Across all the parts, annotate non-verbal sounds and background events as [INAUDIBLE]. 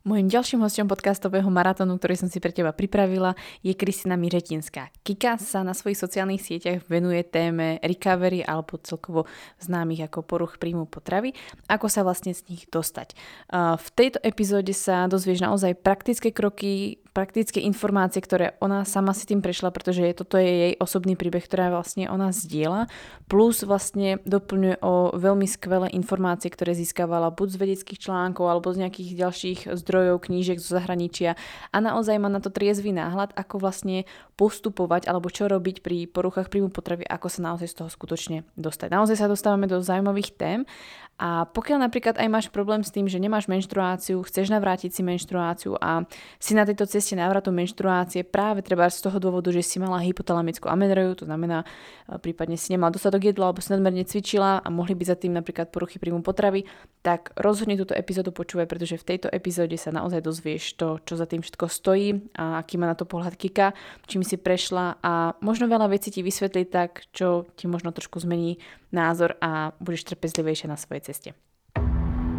Mojím ďalším hostom podcastového maratónu, ktorý som si pre teba pripravila, je Kristina Miřetinská. Kika sa na svojich sociálnych sieťach venuje téme recovery alebo celkovo známych ako poruch príjmu potravy, ako sa vlastne z nich dostať. V tejto epizóde sa dozvieš naozaj praktické kroky, praktické informácie, ktoré ona sama si tým prešla, pretože toto je jej osobný príbeh, ktorá vlastne ona zdieľa, plus vlastne doplňuje o veľmi skvelé informácie, ktoré získavala buď z vedeckých článkov alebo z nejakých ďalších zdrojov, knížek zo zahraničia a naozaj má na to triezvy náhľad, ako vlastne postupovať alebo čo robiť pri poruchách príjmu potravy, ako sa naozaj z toho skutočne dostať. Naozaj sa dostávame do zaujímavých tém a pokiaľ napríklad aj máš problém s tým, že nemáš menštruáciu, chceš navrátiť si menštruáciu a si na tejto ceste návratu menštruácie práve treba z toho dôvodu, že si mala hypotalamickú amenoreu, to znamená e, prípadne si nemala dostatok jedla alebo si nadmerne cvičila a mohli by za tým napríklad poruchy príjmu potravy, tak rozhodne túto epizódu počúvaj, pretože v tejto epizóde sa naozaj dozvieš to, čo za tým všetko stojí a aký má na to pohľad Kika, čím si prešla a možno veľa vecí ti vysvetlí tak, čo ti možno trošku zmení názor a budeš trpezlivejšia na svojej ceste.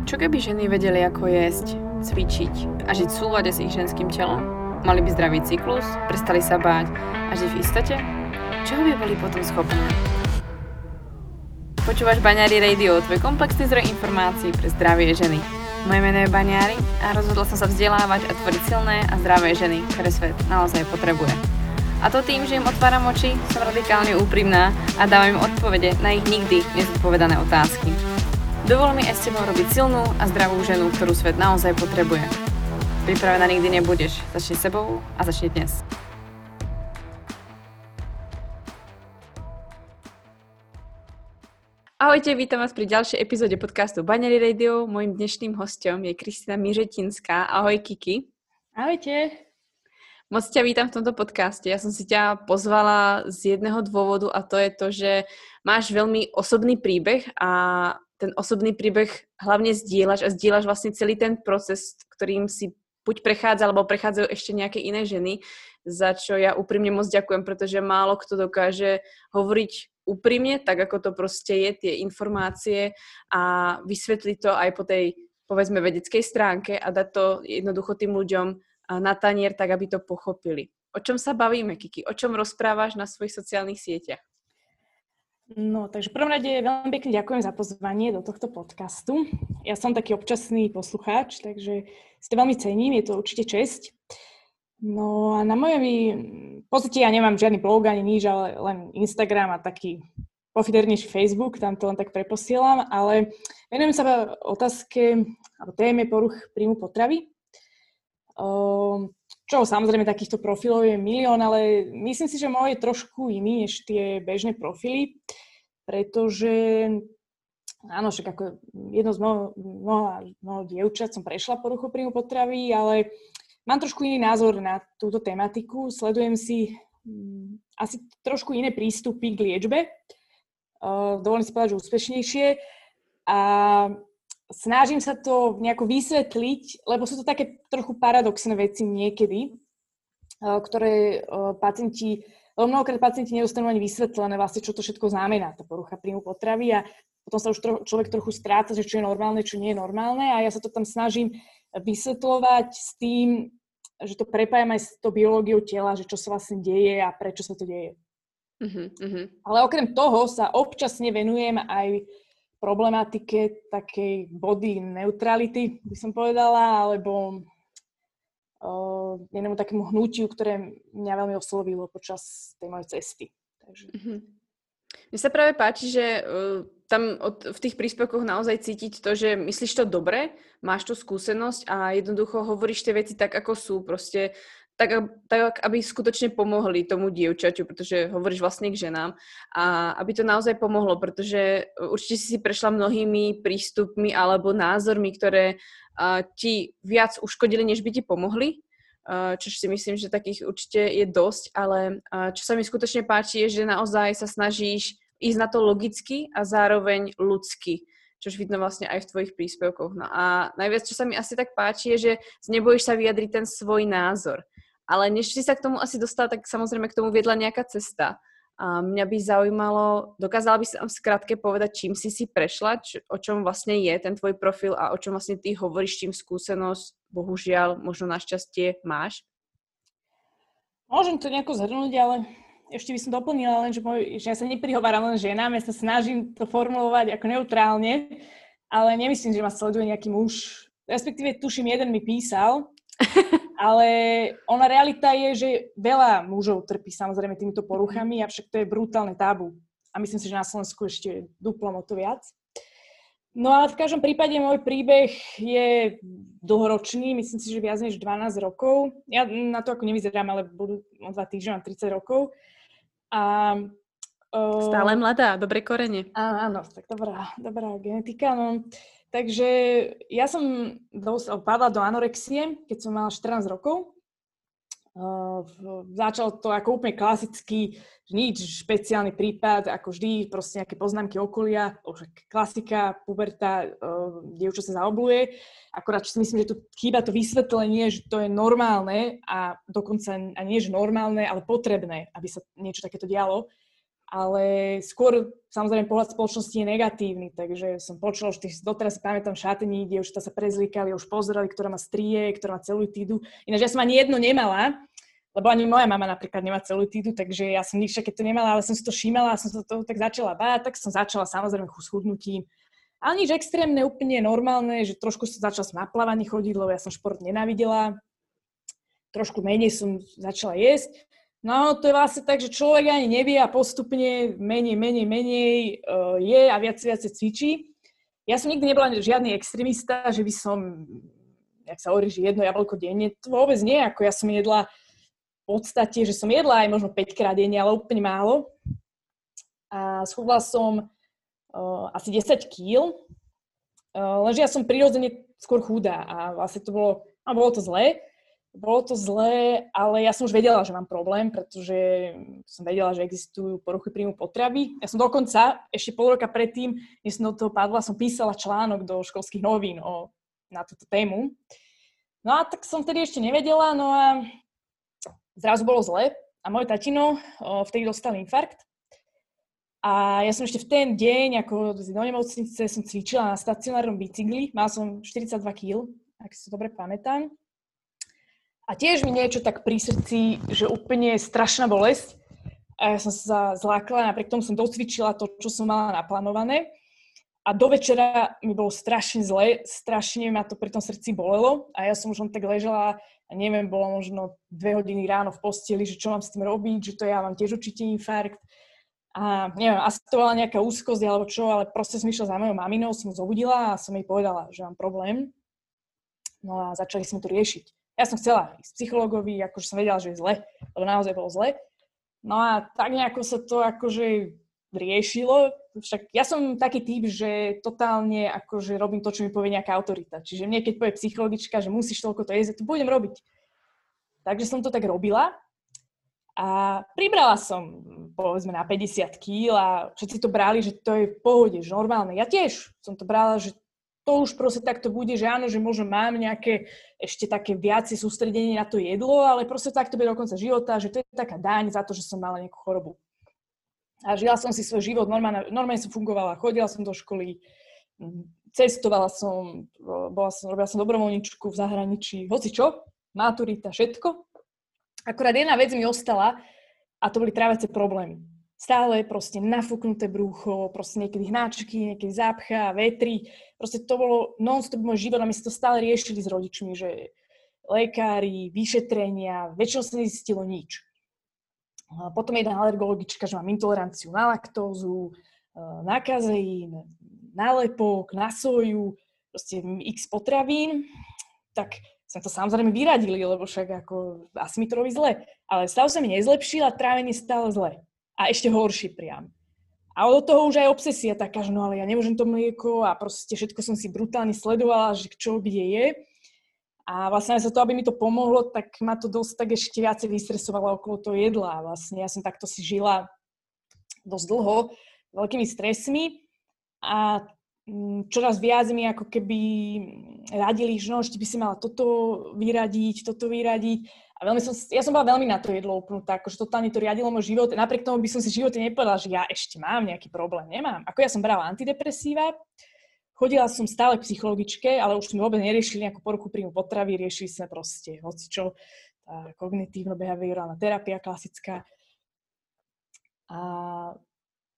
Čo keby ženy vedeli, ako jesť, cvičiť a žiť v súlade s ich ženským telom? Mali by zdravý cyklus, prestali sa báť a žiť v istote? Čo by boli potom schopné? Počúvaš Baňári Radio, tvoj komplexný zdroj informácií pre zdravie ženy. Moje meno je Baňári a rozhodla som sa vzdelávať a tvoriť silné a zdravé ženy, ktoré svet naozaj potrebuje. A to tým, že im otváram oči, som radikálne úprimná a dávam im odpovede na ich nikdy nezodpovedané otázky. Dovol mi aj s tebou robiť silnú a zdravú ženu, ktorú svet naozaj potrebuje. Pripravená nikdy nebudeš. Začni sebou a začni dnes. Ahojte, vítam vás pri ďalšej epizóde podcastu Banery Radio. Mojím dnešným hostom je Kristina Miřetinská. Ahoj Kiki. Ahojte. Moc ťa vítam v tomto podcaste. Ja som si ťa pozvala z jedného dôvodu a to je to, že máš veľmi osobný príbeh a ten osobný príbeh hlavne zdieľaš a zdieľaš vlastne celý ten proces, ktorým si buď prechádza, alebo prechádzajú ešte nejaké iné ženy, za čo ja úprimne moc ďakujem, pretože málo kto dokáže hovoriť úprimne, tak ako to proste je, tie informácie a vysvetliť to aj po tej povedzme vedeckej stránke a dať to jednoducho tým ľuďom na tanier, tak aby to pochopili. O čom sa bavíme, Kiki? O čom rozprávaš na svojich sociálnych sieťach? No, takže prvom rade veľmi pekne ďakujem za pozvanie do tohto podcastu. Ja som taký občasný poslucháč, takže si to veľmi cením, je to určite česť. No a na mojom, v podstate ja nemám žiadny blog ani nič, ale len Instagram a taký pofidernejší Facebook, tam to len tak preposielam, ale venujem sa otázke alebo téme poruch príjmu potravy. Ehm, čo samozrejme takýchto profilov je milión, ale myslím si, že môj je trošku iný než tie bežné profily, pretože áno, však ako jedno z mnoho, dievčat som prešla poruchu príjmu potravy, ale mám trošku iný názor na túto tematiku. Sledujem si um, asi trošku iné prístupy k liečbe. Uh, dovolím si povedať, že úspešnejšie. A snažím sa to nejako vysvetliť, lebo sú to také trochu paradoxné veci niekedy, eh, ktoré eh, pacienti, lebo mnohokrát pacienti nedostanú ani vysvetlené vlastne, čo to všetko znamená, tá porucha príjmu potravy a potom sa už tro, človek trochu stráca, že čo je normálne, čo nie je normálne a ja sa to tam snažím vysvetľovať s tým, že to prepájam aj s tou biológiou tela, že čo sa vlastne deje a prečo sa to deje. Uh-huh, Ale okrem toho sa občasne venujem aj problematike takej body neutrality, by som povedala, alebo uh, jednému takému hnutiu, ktoré mňa veľmi oslovilo počas tej mojej cesty. Takže... Mm-hmm. Mne sa práve páči, že uh, tam od, v tých príspevkoch naozaj cítiť to, že myslíš to dobre, máš tú skúsenosť a jednoducho hovoríš tie veci tak, ako sú. Proste tak, tak aby skutočne pomohli tomu dievčaťu, pretože hovoríš vlastne k ženám a aby to naozaj pomohlo, pretože určite si prešla mnohými prístupmi alebo názormi, ktoré uh, ti viac uškodili, než by ti pomohli, uh, čo si myslím, že takých určite je dosť, ale čo sa mi skutočne páči je, že naozaj sa snažíš ísť na to logicky a zároveň ľudsky čož vidno vlastne aj v tvojich príspevkoch. No a najviac, čo sa mi asi tak páči, je, že nebojíš sa vyjadriť ten svoj názor. Ale než si sa k tomu asi dostala, tak samozrejme k tomu viedla nejaká cesta. A mňa by zaujímalo, dokázala by si v skratke povedať, čím si si prešla, č- o čom vlastne je ten tvoj profil a o čom vlastne ty hovoríš, čím skúsenosť, bohužiaľ, možno našťastie máš? Môžem to nejako zhrnúť, ale ešte by som doplnila len, že, môj, že ja sa neprihováram len ženám, ja sa snažím to formulovať ako neutrálne, ale nemyslím, že ma sleduje nejaký muž. Respektíve, tuším, jeden mi písal, ale ona realita je, že veľa mužov trpí samozrejme týmito poruchami, avšak to je brutálne tabu. A myslím si, že na Slovensku ešte duplom o to viac. No ale v každom prípade môj príbeh je dlhoročný, myslím si, že viac než 12 rokov. Ja na to ako nevyzerám, ale budú o dva týždne, mám 30 rokov. A, uh, Stále mladá, dobré korene. Áno, tak dobrá, dobrá genetika. No. Takže ja som padla do anorexie, keď som mala 14 rokov. Uh, začalo to ako úplne klasický, nič špeciálny prípad, ako vždy, proste nejaké poznámky okolia, klasika, puberta, uh, dievča sa zaobluje. Akorát si myslím, že tu chýba to vysvetlenie, že to je normálne a dokonca a nie, že normálne, ale potrebné, aby sa niečo takéto dialo. Ale skôr, samozrejme, pohľad spoločnosti je negatívny, takže som počula, že doteraz si pamätám šatení, dievčatá sa prezlikali, už pozerali, ktorá má strie, ktorá má celulitídu. Ináč ja som ani jedno nemala, lebo ani moja mama napríklad nemá celulitídu, takže ja som nič to nemala, ale som si to všímala a som sa toho tak začala báť, tak som začala samozrejme schudnutím ale nič extrémne, úplne normálne, že trošku som začala som na plávanie chodiť, lebo ja som šport nenávidela. Trošku menej som začala jesť. No to je vlastne tak, že človek ani nevie a postupne menej, menej, menej uh, je a viac, viac cvičí. Ja som nikdy nebola žiadny extrémista, že by som, jak sa hovorí, že jedno jablko denne, to vôbec nie, ako ja som jedla v podstate, že som jedla aj možno 5 krát denne, ale úplne málo. A schudla som uh, asi 10 kg, uh, lenže ja som prirodzene skôr chudá a vlastne to bolo, a bolo to zlé, bolo to zlé, ale ja som už vedela, že mám problém, pretože som vedela, že existujú poruchy príjmu potravy. Ja som dokonca, ešte pol roka predtým, než som do toho padla, som písala článok do školských novín o, na túto tému. No a tak som vtedy ešte nevedela, no a zrazu bolo zle a môj tatino o, vtedy dostal infarkt a ja som ešte v ten deň, ako do nemocnice, som cvičila na stacionárnom bicykli. Mal som 42 kg, ak si to dobre pamätám. A tiež mi niečo tak pri srdci, že úplne strašná bolesť. A ja som sa zlákla, napriek tomu som docvičila to, čo som mala naplánované. A do večera mi bolo strašne zle, strašne ma to pri tom srdci bolelo a ja som už len tak ležela a neviem, bolo možno dve hodiny ráno v posteli, že čo mám s tým robiť, že to ja mám tiež určite infarkt a neviem, asi to bola nejaká úzkosť alebo čo, ale proste som išla za mojou maminou, som zobudila a som jej povedala, že mám problém. No a začali sme to riešiť. Ja som chcela ísť psychologovi, akože som vedela, že je zle, lebo naozaj bolo zle. No a tak nejako sa to akože riešilo. Však ja som taký typ, že totálne akože robím to, čo mi povie nejaká autorita. Čiže mne keď povie psychologička, že musíš toľko to jesť, to budem robiť. Takže som to tak robila a pribrala som, povedzme, na 50 kg a všetci to brali, že to je v pohode, že normálne. Ja tiež som to brala, že to už proste takto bude, že áno, že možno mám nejaké ešte také viacej sústredenie na to jedlo, ale proste takto bude do konca života, že to je taká daň za to, že som mala nejakú chorobu. A žila som si svoj život, normálne, normálne som fungovala, chodila som do školy, cestovala som, bola som, robila som dobrovoľničku v zahraničí, hoci čo, maturita, všetko. Akurát jedna vec mi ostala a to boli trávacie problémy. Stále proste nafúknuté brúcho, proste niekedy hnáčky, niekedy zápcha, vetri. Proste to bolo non-stop môj život a my si to stále riešili s rodičmi, že lekári, vyšetrenia, väčšinou sa nezistilo nič. Potom jedna alergologička, že mám intoleranciu na laktózu, e, na kazeín, na lepok, na soju, proste x potravín. Tak sme to samozrejme vyradili, lebo však ako asi mi to robí zle. Ale stav sa mi nezlepšil a trávenie stále zle. A ešte horšie priam. A od toho už aj obsesia taká, že no ale ja nemôžem to mlieko a proste všetko som si brutálne sledovala, že čo kde je. A vlastne za to, aby mi to pomohlo, tak ma to dosť tak ešte viacej vystresovalo okolo toho jedla. Vlastne ja som takto si žila dosť dlho, veľkými stresmi a Mm, čoraz viac mi ako keby radili, že no, ešte by si mala toto vyradiť, toto vyradiť. A veľmi som, ja som bola veľmi na to jedlo upnutá, akože totálne to riadilo môj život. Napriek tomu by som si v živote nepovedala, že ja ešte mám nejaký problém. Nemám. Ako ja som brala antidepresíva, chodila som stále k psychologičke, ale už sme vôbec neriešili nejakú poruchu príjmu potravy, riešili sme proste hocičo, kognitívno-behaviorálna terapia klasická. A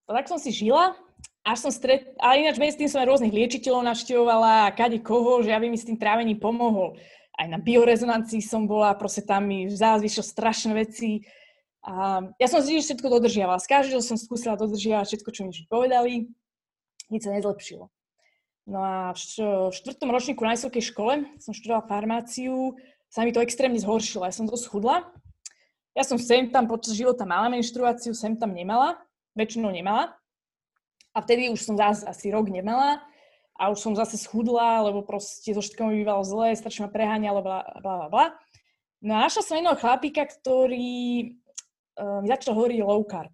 tak som si žila, až som stret... A ináč medzi tým som aj rôznych liečiteľov navštevovala kade koho, že aby mi s tým trávením pomohol aj na biorezonancii som bola, proste tam mi zás vyšlo strašné veci. A ja som si všetko dodržiavala. Z každého som skúsila dodržiavať všetko, čo mi povedali. Nič sa nezlepšilo. No a v štvrtom ročníku na vysokej škole som študovala farmáciu, sa mi to extrémne zhoršilo. Ja som to schudla. Ja som sem tam počas života mala menštruáciu, sem tam nemala, väčšinou nemala. A vtedy už som zase asi rok nemala a už som zase schudla, lebo proste zo všetkého mi bývalo zle, strašne ma preháňalo, bla, bla, bla. No a našla som jedného chlapíka, ktorý uh, mi začal hovoriť low carb.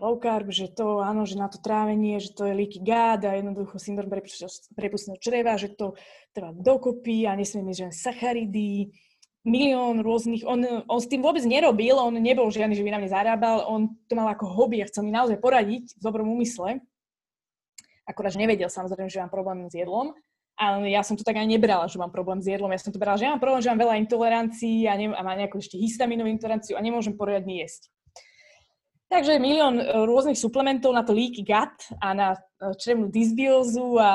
Low carb, že to, áno, že na to trávenie, že to je leaky gut a jednoducho syndrom prepustného čreva, že to trvá dokopy a nesmie mať žiadne sacharidy, milión rôznych, on, on s tým vôbec nerobil, on nebol žiadny, že by na mne zarábal, on to mal ako hobby a chcel mi naozaj poradiť v dobrom úmysle akorát, že nevedel samozrejme, že mám problém s jedlom, ale ja som to tak ani nebrala, že mám problém s jedlom. Ja som to brala, že ja mám problém, že mám veľa intolerancií a, ne, a mám nejakú ešte histaminovú intoleranciu a nemôžem poriadne jesť. Takže milión e, rôznych suplementov na to leaky gut a na e, črevnú dysbiózu a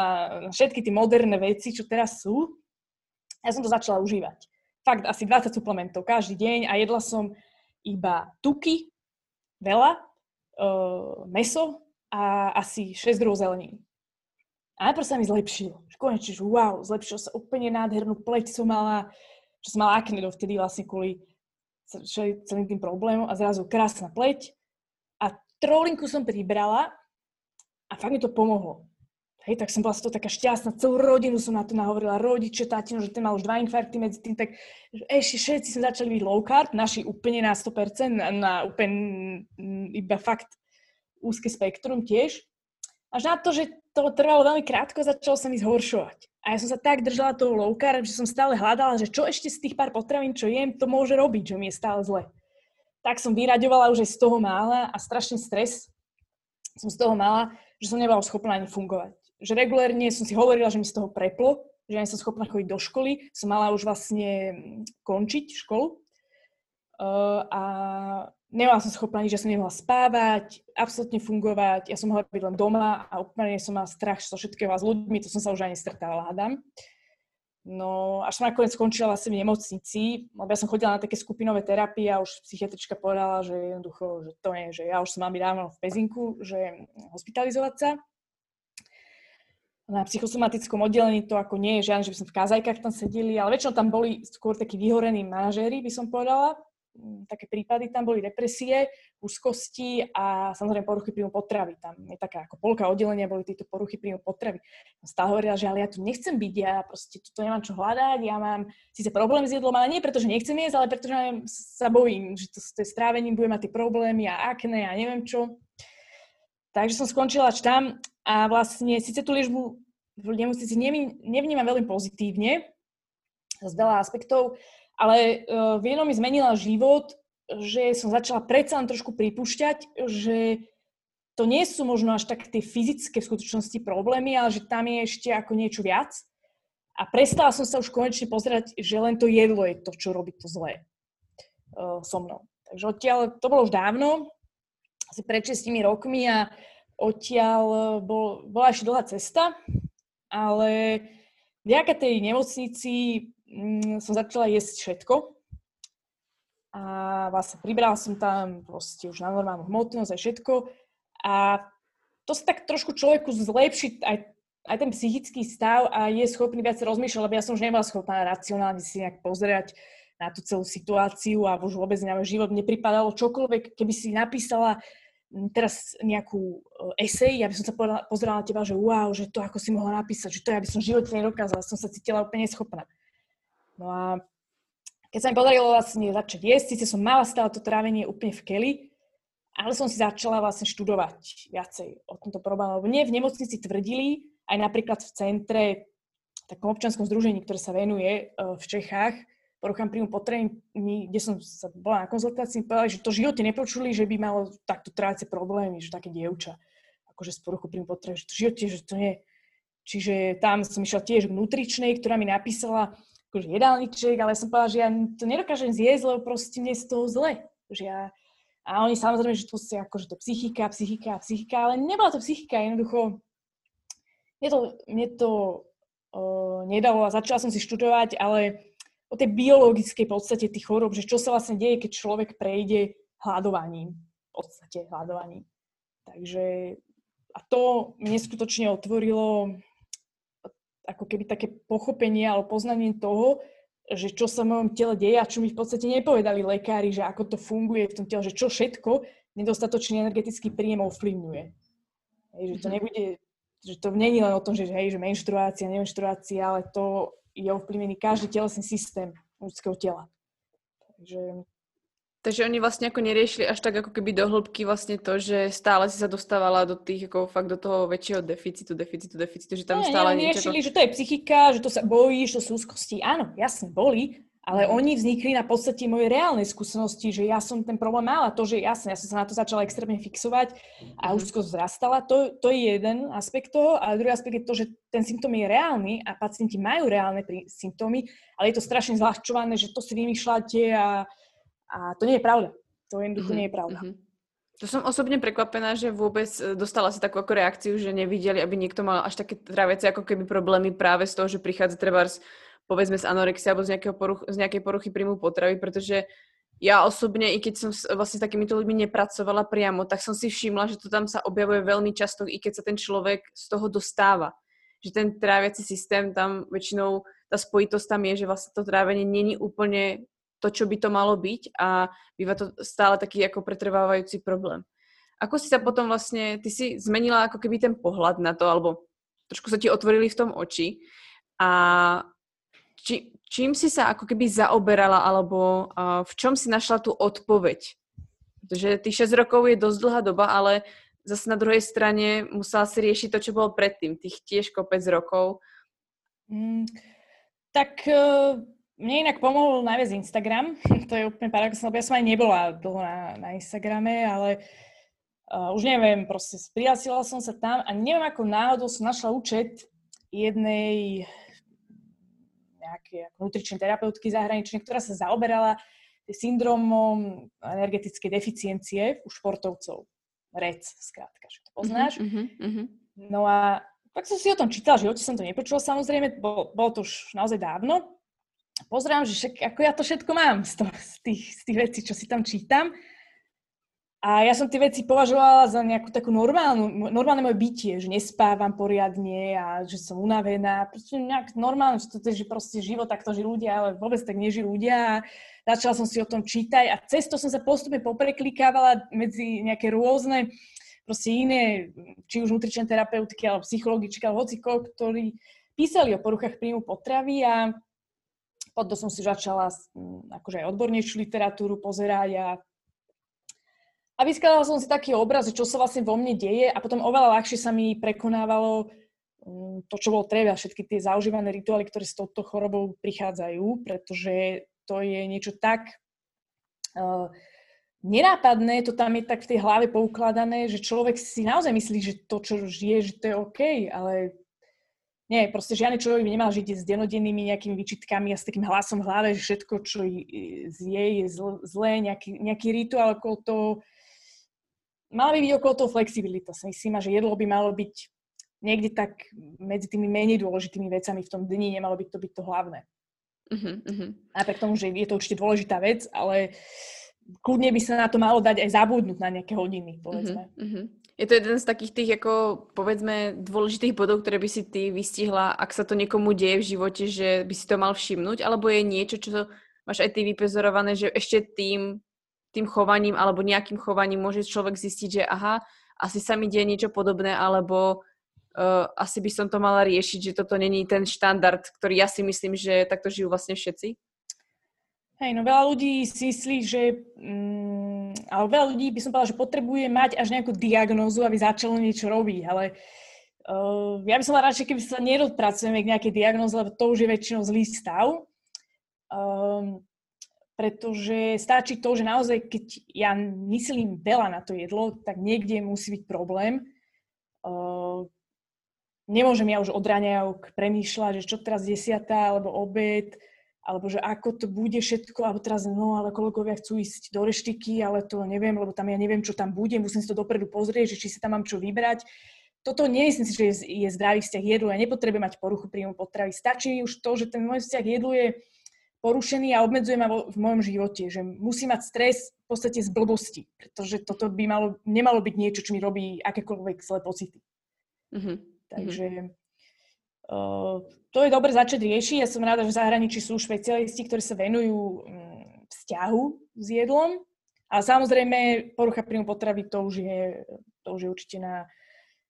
všetky tie moderné veci, čo teraz sú. Ja som to začala užívať. Fakt asi 20 suplementov každý deň a jedla som iba tuky, veľa, uh, meso a asi 6 druhov zelení. A najprv sa mi zlepšilo. Konečne, že wow, zlepšilo sa úplne nádhernú pleť som mala, že som mala akne dovtedy vlastne kvôli celým tým problémom a zrazu krásna pleť. A trolinku som pribrala a fakt mi to pomohlo. Hej, tak som bola z taká šťastná, celú rodinu som na to nahovorila, rodiče, tatino, že ten mal už dva infarkty medzi tým, tak ešte všetci sme začali byť low carb, naši úplne na 100%, na, na úplne iba fakt úzke spektrum tiež. Až na to, že to trvalo veľmi krátko, začalo sa mi zhoršovať. A ja som sa tak držala toho low carb, že som stále hľadala, že čo ešte z tých pár potravín, čo jem, to môže robiť, že mi je stále zle. Tak som vyraďovala už aj z toho mála a strašný stres som z toho mala, že som nebola schopná ani fungovať. Že regulérne som si hovorila, že mi z toho preplo, že ani som schopná chodiť do školy. Som mala už vlastne končiť školu. Uh, a nemala som schopná nič, že som nemohla spávať, absolútne fungovať, ja som mohla byť len doma a úplne som mala strach zo všetkého a s ľuďmi, to som sa už ani stretávala, hádam. No, až som nakoniec skončila vlastne v nemocnici, lebo ja som chodila na také skupinové terapie a už psychiatrička povedala, že jednoducho, že to nie, že ja už som mala byť dávno v pezinku, že hospitalizovať sa. Na psychosomatickom oddelení to ako nie je žiadne, že by som v kázajkách tam sedeli, ale väčšinou tam boli skôr takí vyhorení manažéri, by som povedala, také prípady, tam boli depresie, úzkosti a samozrejme poruchy príjmu potravy. Tam je taká ako polka oddelenia, boli tieto poruchy príjmu potravy. Stále hovorila, že ale ja tu nechcem byť, ja proste tu nemám čo hľadať, ja mám síce problém s jedlom, ale nie preto, že nechcem jesť, ale preto, že sa bojím, že to, je strávením, budem mať tie problémy a akné a neviem čo. Takže som skončila až tam a vlastne síce tú liečbu v nemocnici nevnímam veľmi pozitívne z veľa aspektov, ale uh, v jednom mi zmenila život, že som začala predsa len trošku pripúšťať, že to nie sú možno až tak tie fyzické v skutočnosti problémy, ale že tam je ešte ako niečo viac. A prestala som sa už konečne pozerať, že len to jedlo je to, čo robí to zlé uh, so mnou. Takže odtiaľ, to bolo už dávno, asi pred 6 rokmi a odtiaľ bol, bola ešte dlhá cesta, ale vďaka tej nemocnici som začala jesť všetko. A vlastne pribrala som tam proste už na normálnu hmotnosť a všetko. A to sa tak trošku človeku zlepší aj, aj ten psychický stav a je schopný viac rozmýšľať, lebo ja som už nebola schopná racionálne si nejak pozerať na tú celú situáciu a už vôbec na môj život nepripadalo čokoľvek, keby si napísala teraz nejakú esej, ja by som sa pozerala na teba, že wow, že to ako si mohla napísať, že to ja by som v živote nedokázala, som sa cítila úplne neschopná. No a keď sa mi podarilo vlastne začať jesť, síce som mala stále to trávenie úplne v keli, ale som si začala vlastne študovať viacej o tomto probléme, lebo nie v nemocnici tvrdili, aj napríklad v centre, takom občanskom združení, ktoré sa venuje e, v Čechách, poruchám príjmu potreby, kde som sa bola na konzultácii, povedali, že to živote nepočuli, že by malo takto tráce problémy, že také dievča, akože z poruchu príjmu potreby, že to v živote, že to nie. Čiže tam som išla tiež k nutričnej, ktorá mi napísala akože jedálniček, ale som povedala, že ja to nedokážem zjesť, lebo proste mne z toho zle. Že ja, a oni samozrejme, že to je akože to psychika, psychika, psychika, ale nebola to psychika, jednoducho mne to, mne to uh, nedalo a začala som si študovať, ale o tej biologickej podstate tých chorób, že čo sa vlastne deje, keď človek prejde hľadovaním. V podstate hľadovaním. Takže a to mne skutočne otvorilo ako keby také pochopenie alebo poznanie toho, že čo sa v mojom tele deje a čo mi v podstate nepovedali lekári, že ako to funguje v tom tele, že čo všetko nedostatočný energetický príjem ovplyvňuje. Hej, že to mhm. nebude, že to není len o tom, že, hej, že menštruácia, nemenštruácia, ale to je ovplyvnený každý telesný systém ľudského tela. Takže Takže oni vlastne ako neriešili až tak ako keby do hĺbky vlastne to, že stále si sa dostávala do tých, ako fakt do toho väčšieho deficitu, deficitu, deficitu, že tam nie, stále nie, niečo... Neriešili, že to je psychika, že to sa bojíš, to sú úzkosti. Áno, jasne, boli, ale mm. oni vznikli na podstate mojej reálnej skúsenosti, že ja som ten problém mala. To, že jasne, ja som sa na to začala extrémne fixovať a mm. úzko vzrastala, to, to je jeden aspekt toho. A druhý aspekt je to, že ten symptóm je reálny a pacienti majú reálne symptómy, ale je to strašne zľahčované, že to si vymýšľate a, a to nie je pravda. To jednoducho mm-hmm. nie je pravda. Mm-hmm. To som osobne prekvapená, že vôbec e, dostala si takú ako reakciu, že nevideli, aby niekto mal až také tráviace ako keby problémy práve z toho, že prichádza treba povedzme z anorexie alebo z, poruch, z nejakej poruchy príjmu potravy, pretože ja osobne, i keď som vlastne s takýmito ľuďmi nepracovala priamo, tak som si všimla, že to tam sa objavuje veľmi často, i keď sa ten človek z toho dostáva. Že ten tráviaci systém tam väčšinou, tá spojitosť tam je, že vlastne to trávenie není úplne to, čo by to malo byť a býva to stále taký ako pretrvávajúci problém. Ako si sa potom vlastne, ty si zmenila ako keby ten pohľad na to, alebo trošku sa ti otvorili v tom oči a či, čím si sa ako keby zaoberala alebo uh, v čom si našla tú odpoveď? Pretože tých 6 rokov je dosť dlhá doba, ale zase na druhej strane musela si riešiť to, čo bolo predtým, tých tiež kopec rokov. Mm, tak uh, mne inak pomohol najviac Instagram. [LAUGHS] to je úplne paradoxné, lebo ja som aj nebola dlho na, na Instagrame, ale uh, už neviem, proste prihlásila som sa tam a neviem ako náhodou som našla účet jednej nejaké nutričnej terapeutky zahraničnej, ktorá sa zaoberala syndromom energetickej deficiencie u športovcov. REC, skrátka, že to poznáš. Uh-huh, uh-huh. No a tak som si o tom čítala, že som to nepočula samozrejme, bolo, bolo to už naozaj dávno. Pozerám, že však, ako ja to všetko mám z, to, z, tých, z tých vecí, čo si tam čítam. A ja som tie veci považovala za nejakú takú normálnu, normálne moje bytie, že nespávam poriadne a že som unavená. Proste nejak normálne, že to že proste život, takto žijú ľudia, ale vôbec tak nežijú ľudia. A začala som si o tom čítať a cesto som sa postupne popreklikávala medzi nejaké rôzne proste iné, či už nutričné terapeutky, alebo psychologičky, alebo hociko, ktorí písali o poruchách príjmu potravy a potom som si začala akože aj odbornejšiu literatúru pozerať a a vyskladala som si taký obraz, čo sa vlastne vo mne deje a potom oveľa ľahšie sa mi prekonávalo mm, to, čo bolo treba, všetky tie zaužívané rituály, ktoré s touto chorobou prichádzajú, pretože to je niečo tak uh, nenápadné, to tam je tak v tej hlave poukladané, že človek si naozaj myslí, že to, čo žije, že to je OK, ale nie, proste žiadny človek by nemal žiť s denodennými nejakými výčitkami a s takým hlasom v hlave, že všetko, čo zje, je zlé, nejaký, nejaký rituál okolo toho mala by byť okolo toho flexibilita. Si myslím, že jedlo by malo byť niekde tak medzi tými menej dôležitými vecami v tom dni, nemalo by to byť to hlavné. Uh-huh, uh-huh. Napriek tomu, že je to určite dôležitá vec, ale kľudne by sa na to malo dať aj zabudnúť na nejaké hodiny, povedzme. Uh-huh, uh-huh. Je to jeden z takých tých, ako povedzme, dôležitých bodov, ktoré by si ty vystihla, ak sa to niekomu deje v živote, že by si to mal všimnúť, alebo je niečo, čo máš aj ty vypozorované, že ešte tým tým chovaním alebo nejakým chovaním môže človek zistiť, že aha, asi sa mi deje niečo podobné, alebo uh, asi by som to mala riešiť, že toto není ten štandard, ktorý ja si myslím, že takto žijú vlastne všetci? Hej, no veľa ľudí si myslí, že... Mm, ale veľa ľudí by som povedala, že potrebuje mať až nejakú diagnózu, aby začalo niečo robiť, ale uh, ja by som radšej, keby sa nedopracujeme k nejakej diagnóze, lebo to už je väčšinou zlý stav. Um, pretože stačí to, že naozaj, keď ja myslím veľa na to jedlo, tak niekde musí byť problém. Uh, nemôžem ja už od raňajok premýšľať, že čo teraz desiatá, alebo obed, alebo že ako to bude všetko, alebo teraz no, ale kolegovia chcú ísť do reštiky, ale to neviem, lebo tam ja neviem, čo tam bude, musím si to dopredu pozrieť, že či si tam mám čo vybrať. Toto nie myslím si, že je, je zdravý vzťah jedlu. Ja nepotrebujem mať poruchu príjmu potravy. Stačí už to, že ten môj vzťah jedlu je porušený a obmedzuje ma vo, v mojom živote, že musí mať stres v podstate z blbosti, pretože toto by malo, nemalo byť niečo, čo mi robí akékoľvek zlé pocity. Mm-hmm. Takže uh, to je dobre začať riešiť. Ja som rada, že v zahraničí sú špecialisti, ktorí sa venujú um, vzťahu s jedlom. A samozrejme, porucha príjmu potravy, to už je, to už je určite na,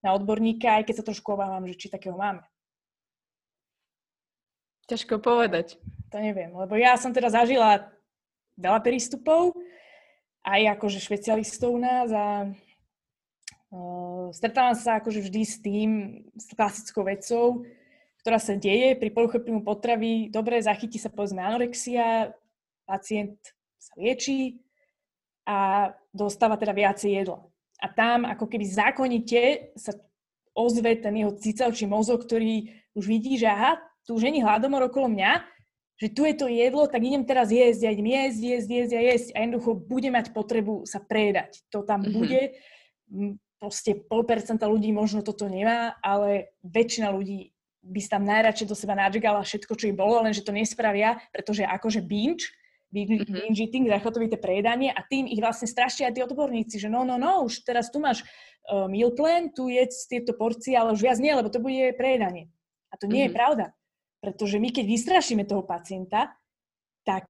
na odborníka, aj keď sa trošku obávam, že či takého máme. Ťažko povedať. To neviem, lebo ja som teda zažila veľa prístupov, aj akože špecialistov u nás a uh, stretávam sa akože vždy s tým, s klasickou vecou, ktorá sa deje pri poruche príjmu potravy. Dobre, zachytí sa povedzme anorexia, pacient sa liečí a dostáva teda viacej jedla. A tam ako keby zákonite sa ozve ten jeho cicavčí mozog, ktorý už vidí, že aha, tu už není hladomor okolo mňa, že tu je to jedlo, tak idem teraz jesť, ja idem jesť, jesť, jesť a jesť a jednoducho bude mať potrebu sa predať. To tam mm-hmm. bude. Proste pol percenta ľudí možno toto nemá, ale väčšina ľudí by sa tam najradšej do seba nadžigala všetko, čo ich bolo, lenže to nespravia, pretože akože binge, binge mm-hmm. eating, zachvatovité prejedanie a tým ich vlastne strašia aj tí odborníci, že no, no, no, už teraz tu máš uh, meal plan, tu jedz tieto porcie, ale už viac nie, lebo to bude prejedanie. A to nie mm-hmm. je pravda. Pretože my, keď vystrašíme toho pacienta, tak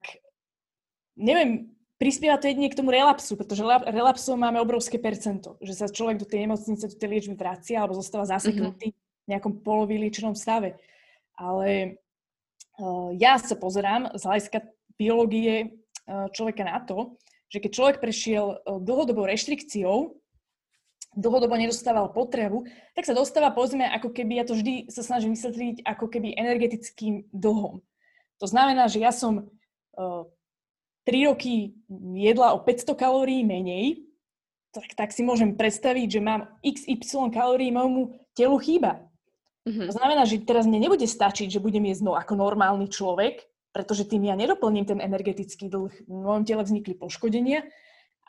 neviem, prispieva to jedine k tomu relapsu, pretože relapsov máme obrovské percento, že sa človek do tej nemocnice, do tej liečby vracia alebo zostáva zaseknutý mm-hmm. Nejakom polovýliečnom stave. Ale uh, ja sa pozerám z hľadiska biológie uh, človeka na to, že keď človek prešiel uh, dlhodobou reštrikciou, dlhodobo nedostával potrebu, tak sa dostáva, povedzme, ako keby, ja to vždy sa snažím vysvetliť, ako keby energetickým dlhom. To znamená, že ja som uh, e, 3 roky jedla o 500 kalórií menej, tak, tak si môžem predstaviť, že mám XY kalórií môjmu telu chýba. Mm-hmm. To znamená, že teraz mne nebude stačiť, že budem jesť no, ako normálny človek, pretože tým ja nedoplním ten energetický dlh. V mojom tele vznikli poškodenia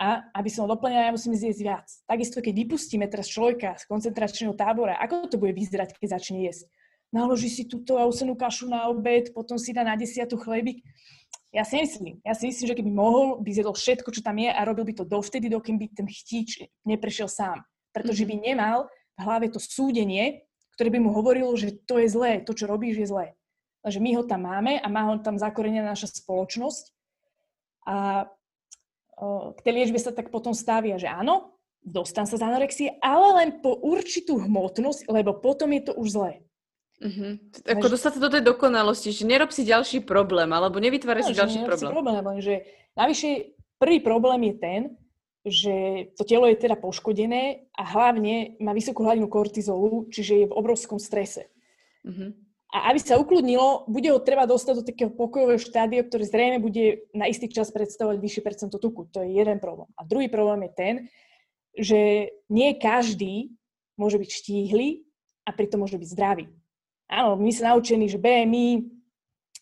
a aby som ho doplňala, ja musím zjesť viac. Takisto, keď vypustíme teraz človeka z koncentračného tábora, ako to bude vyzerať, keď začne jesť? Naloží si túto ausenú kašu na obed, potom si dá na desiatu chlebík. Ja si myslím, ja si myslím, že keby mohol, by zjedol všetko, čo tam je a robil by to dovtedy, dokým by ten chtíč neprešiel sám. Pretože by mhm. nemal v hlave to súdenie, ktoré by mu hovorilo, že to je zlé, to, čo robíš, je zlé. Takže my ho tam máme a má ho tam zakorenená naša spoločnosť. A k tej liečbe sa tak potom stavia, že áno, dostan sa z anorexie, ale len po určitú hmotnosť, lebo potom je to už zlé. Uh-huh. Ako dostať sa do tej dokonalosti, že nerob si ďalší problém, alebo nevytváraj no, si ďalší problém. Si problém, lenže navyše prvý problém je ten, že to telo je teda poškodené a hlavne má vysokú hladinu kortizolu, čiže je v obrovskom strese. Uh-huh. A aby sa ukludnilo, bude ho treba dostať do takého pokojového štádia, ktoré zrejme bude na istý čas predstavovať vyššie percento tuku. To je jeden problém. A druhý problém je ten, že nie každý môže byť štíhly a pritom môže byť zdravý. Áno, my sme naučení, že BMI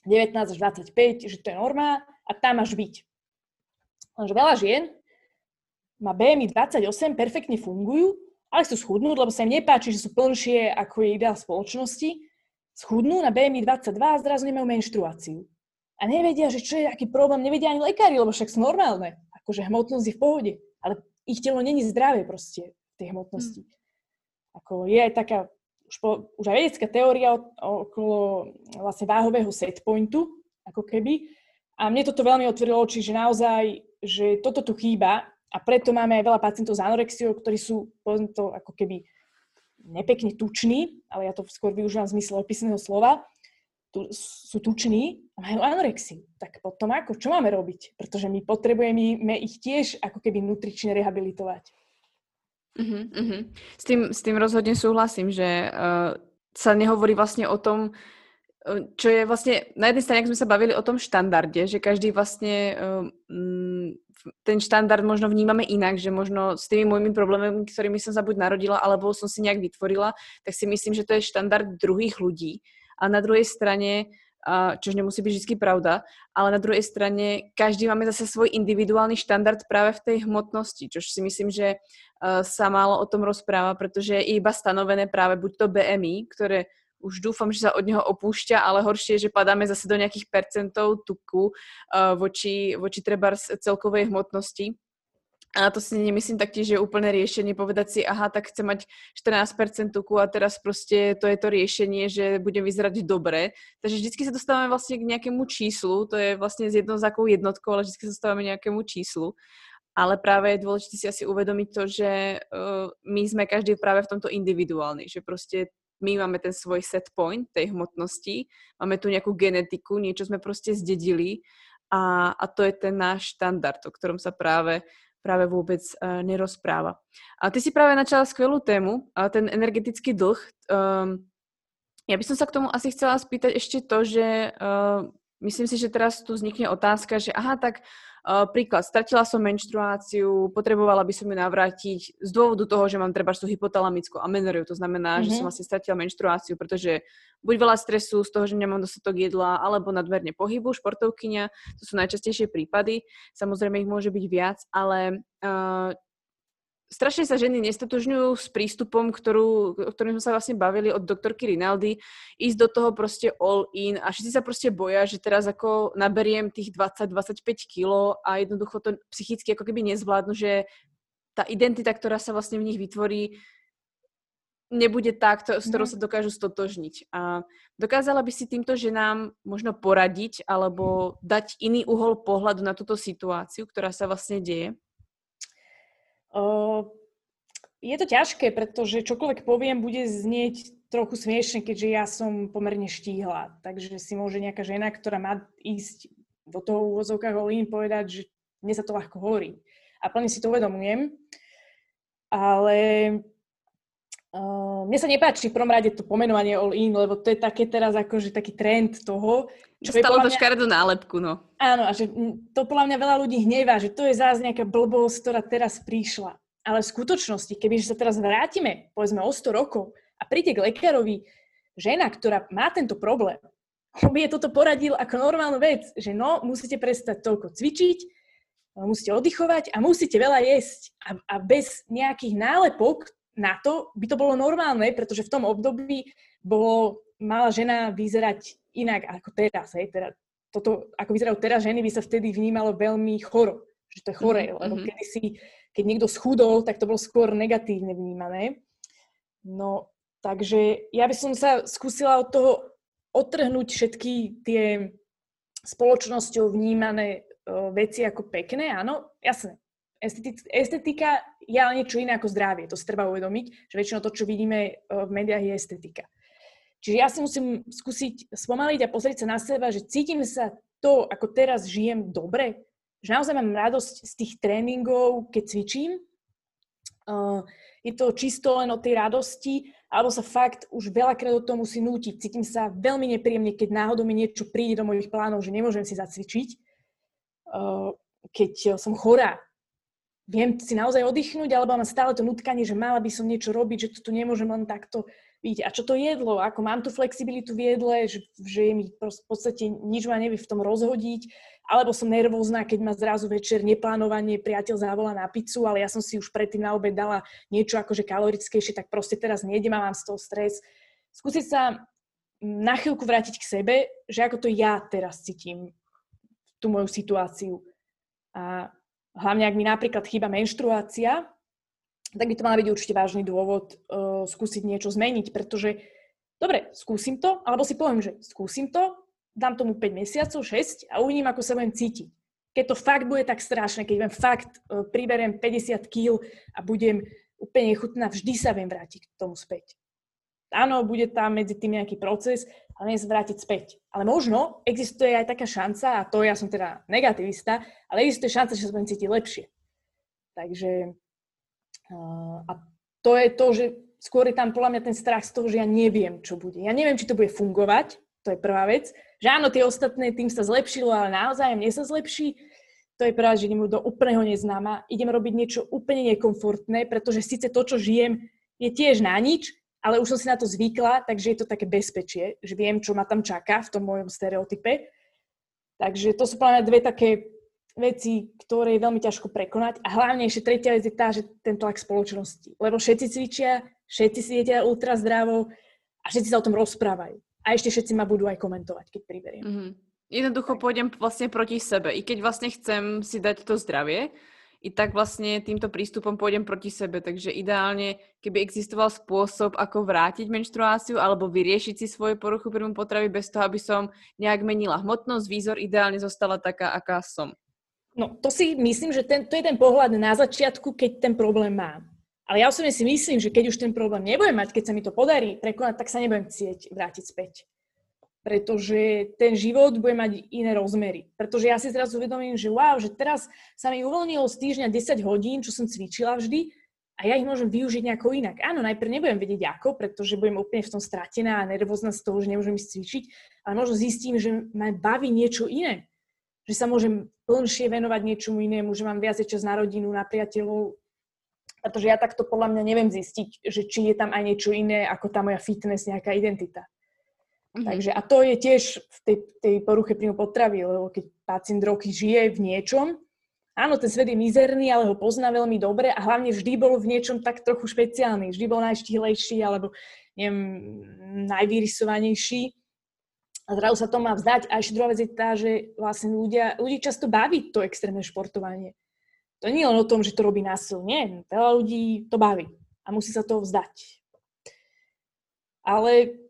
19 až 25, že to je norma a tam máš byť. Lenže veľa žien má BMI 28, perfektne fungujú, ale chcú schudnúť, lebo sa im nepáči, že sú plnšie ako je ideál spoločnosti schudnú na BMI 22 a zrazu nemajú menštruáciu. A nevedia, že čo je aký problém, nevedia ani lekári, lebo však sú normálne. Akože hmotnosť je v pohode, ale ich telo není zdravé proste v tej hmotnosti. Mm. Ako je aj taká už, po, už aj vedecká teória okolo vlastne váhového setpointu, ako keby. A mne toto veľmi otvorilo oči, že naozaj, že toto tu chýba a preto máme aj veľa pacientov s anorexiou, ktorí sú, povedzme to, ako keby nepekne tuční, ale ja to skôr využívam v zmysle opisného slova, tu, sú tuční a majú anorexiu. Tak potom ako? Čo máme robiť? Pretože my potrebujeme ich tiež ako keby nutrične rehabilitovať. Uh-huh, uh-huh. S, tým, s tým rozhodne súhlasím, že uh, sa nehovorí vlastne o tom, čo je vlastne, na jednej strane, ak sme sa bavili o tom štandarde, že každý vlastne um, ten štandard možno vnímame inak, že možno s tými môjimi problémami, ktorými som sa buď narodila, alebo som si nejak vytvorila, tak si myslím, že to je štandard druhých ľudí. A na druhej strane, čož nemusí byť vždy pravda, ale na druhej strane každý máme zase svoj individuálny štandard práve v tej hmotnosti, čož si myslím, že sa málo o tom rozpráva, pretože je iba stanovené práve buď to BMI, ktoré už dúfam, že sa od neho opúšťa, ale horšie je, že padáme zase do nejakých percentov tuku uh, voči, voči treba celkovej hmotnosti. A to si nemyslím taktiež, že je úplné riešenie povedať si, aha, tak chcem mať 14% tuku a teraz proste to je to riešenie, že budem vyzerať dobre. Takže vždycky sa dostávame vlastne k nejakému číslu, to je vlastne z jednoznakou jednotkou, ale vždycky sa dostávame k nejakému číslu. Ale práve je dôležité si asi uvedomiť to, že uh, my sme každý práve v tomto individuálny, že proste my máme ten svoj set point tej hmotnosti, máme tu nejakú genetiku, niečo sme proste zdedili a, a to je ten náš štandard, o ktorom sa práve práve vôbec uh, nerozpráva. A ty si práve načala skvelú tému, uh, ten energetický dlh. Um, ja by som sa k tomu asi chcela spýtať ešte to, že uh, myslím si, že teraz tu vznikne otázka, že aha, tak príklad, stratila som menštruáciu, potrebovala by som ju navrátiť z dôvodu toho, že mám treba tú hypotalamickú amenoriu, to znamená, mm-hmm. že som mhm. vlastne stratila menštruáciu, pretože buď veľa stresu z toho, že nemám dostatok jedla, alebo nadmerne pohybu, športovkyňa, to sú najčastejšie prípady, samozrejme ich môže byť viac, ale uh, strašne sa ženy nestotožňujú s prístupom, ktorú, o ktorým sme sa vlastne bavili od doktorky Rinaldi, ísť do toho proste all in a všetci sa proste boja, že teraz ako naberiem tých 20-25 kg a jednoducho to psychicky ako keby nezvládnu, že tá identita, ktorá sa vlastne v nich vytvorí, nebude tá, s ktorou mhm. sa dokážu stotožniť. A dokázala by si týmto ženám možno poradiť alebo dať iný uhol pohľadu na túto situáciu, ktorá sa vlastne deje? Je to ťažké, pretože čokoľvek poviem, bude znieť trochu smiešne, keďže ja som pomerne štíhla. Takže si môže nejaká žena, ktorá má ísť do toho úvozovka holín, povedať, že mne sa to ľahko hovorí. A plne si to uvedomujem. Ale uh, mne sa nepáči v prvom rade to pomenovanie all in, lebo to je také teraz akože taký trend toho. Čo Stalo to mňa... škaredú nálepku, no. Áno, a že to podľa mňa veľa ľudí hnevá, že to je zás nejaká blbosť, ktorá teraz prišla. Ale v skutočnosti, keby sa teraz vrátime, povedzme o 100 rokov a príde k lekárovi žena, ktorá má tento problém, on by je toto poradil ako normálnu vec, že no, musíte prestať toľko cvičiť, musíte oddychovať a musíte veľa jesť. A, a bez nejakých nálepok na to by to bolo normálne, pretože v tom období bolo, mala žena vyzerať inak ako teraz. Hej. Teda, toto, ako vyzerajú teraz ženy, by sa vtedy vnímalo veľmi choro. Že to je chore, mm-hmm. lebo mhm. kedy si keď niekto schudol, tak to bolo skôr negatívne vnímané. No, takže ja by som sa skúsila od toho odtrhnúť všetky tie spoločnosťou vnímané uh, veci ako pekné, áno, jasné. Estetika je ale niečo iné ako zdravie, to si treba uvedomiť, že väčšinou to, čo vidíme uh, v médiách, je estetika. Čiže ja si musím skúsiť spomaliť a pozrieť sa na seba, že cítim sa to, ako teraz žijem, dobre, že naozaj mám radosť z tých tréningov, keď cvičím. Uh, je to čisto len o tej radosti, alebo sa fakt už veľakrát do toho musí nútiť. Cítim sa veľmi nepríjemne, keď náhodou mi niečo príde do mojich plánov, že nemôžem si zacvičiť. Uh, keď som chorá, viem si naozaj oddychnúť, alebo mám stále to nutkanie, že mala by som niečo robiť, že to tu nemôžem len takto vidieť. A čo to jedlo? Ako mám tú flexibilitu v jedle, že, že mi v podstate nič ma nevie v tom rozhodiť alebo som nervózna, keď ma zrazu večer neplánovanie priateľ závolá na pizzu, ale ja som si už predtým na obed dala niečo akože kalorickejšie, tak proste teraz nejdem a mám z toho stres. Skúsiť sa na chvíľku vrátiť k sebe, že ako to ja teraz cítim tú moju situáciu. A hlavne, ak mi napríklad chýba menštruácia, tak by to mal byť určite vážny dôvod uh, skúsiť niečo zmeniť, pretože dobre, skúsim to, alebo si poviem, že skúsim to, dám tomu 5 mesiacov, 6 a uvidím, ako sa budem cítiť. Keď to fakt bude tak strašné, keď budem fakt uh, priberiem 50 kg a budem úplne nechutná, vždy sa viem vrátiť k tomu späť. Áno, bude tam medzi tým nejaký proces, ale nie sa vrátiť späť. Ale možno existuje aj taká šanca, a to ja som teda negativista, ale existuje šanca, že sa budem cítiť lepšie. Takže a to je to, že skôr je tam podľa mňa ten strach z toho, že ja neviem, čo bude. Ja neviem, či to bude fungovať, to je prvá vec. Že áno, tie ostatné tým sa zlepšilo, ale naozaj mne sa zlepší. To je prvá, že idem do úplného neznáma, idem robiť niečo úplne nekomfortné, pretože síce to, čo žijem, je tiež na nič, ale už som si na to zvykla, takže je to také bezpečie, že viem, čo ma tam čaká v tom mojom stereotype. Takže to sú práve dve také veci, ktoré je veľmi ťažko prekonať. A hlavne ešte tretia vec je tá, že ten tlak spoločnosti. Lebo všetci cvičia, všetci si jedia ultra zdravo a všetci sa o tom rozprávajú. A ešte všetci ma budú aj komentovať, keď priberiem. Mm-hmm. Jednoducho pôjdem vlastne proti sebe. I keď vlastne chcem si dať to zdravie, i tak vlastne týmto prístupom pôjdem proti sebe. Takže ideálne, keby existoval spôsob, ako vrátiť menštruáciu alebo vyriešiť si svoje poruchu príjmu potravy bez toho, aby som nejak menila hmotnosť, výzor, ideálne zostala taká, aká som. No to si myslím, že ten, to je ten pohľad na začiatku, keď ten problém mám. Ale ja osobne si myslím, že keď už ten problém nebudem mať, keď sa mi to podarí prekonať, tak sa nebudem chcieť vrátiť späť. Pretože ten život bude mať iné rozmery. Pretože ja si zrazu uvedomím, že wow, že teraz sa mi uvoľnilo z týždňa 10 hodín, čo som cvičila vždy, a ja ich môžem využiť nejako inak. Áno, najprv nebudem vedieť ako, pretože budem úplne v tom stratená a nervózna z toho, že nemôžem ísť cvičiť, ale možno zistím, že ma baví niečo iné že sa môžem plnšie venovať niečomu inému, že mám viac čas na rodinu, na priateľov, pretože ja takto podľa mňa neviem zistiť, že či je tam aj niečo iné ako tá moja fitness, nejaká identita. Mm-hmm. Takže a to je tiež v tej, tej poruche príjmu potravy, lebo keď pacient roky žije v niečom, áno, ten svet je mizerný, ale ho pozná veľmi dobre a hlavne vždy bol v niečom tak trochu špeciálny, vždy bol najštihlejší alebo neviem, najvyrysovanejší a zrazu sa to má vzdať. A ešte druhá vec je tá, že vlastne ľudia, ľudí často baví to extrémne športovanie. To nie je len o tom, že to robí násil. Nie, veľa ľudí to baví a musí sa toho vzdať. Ale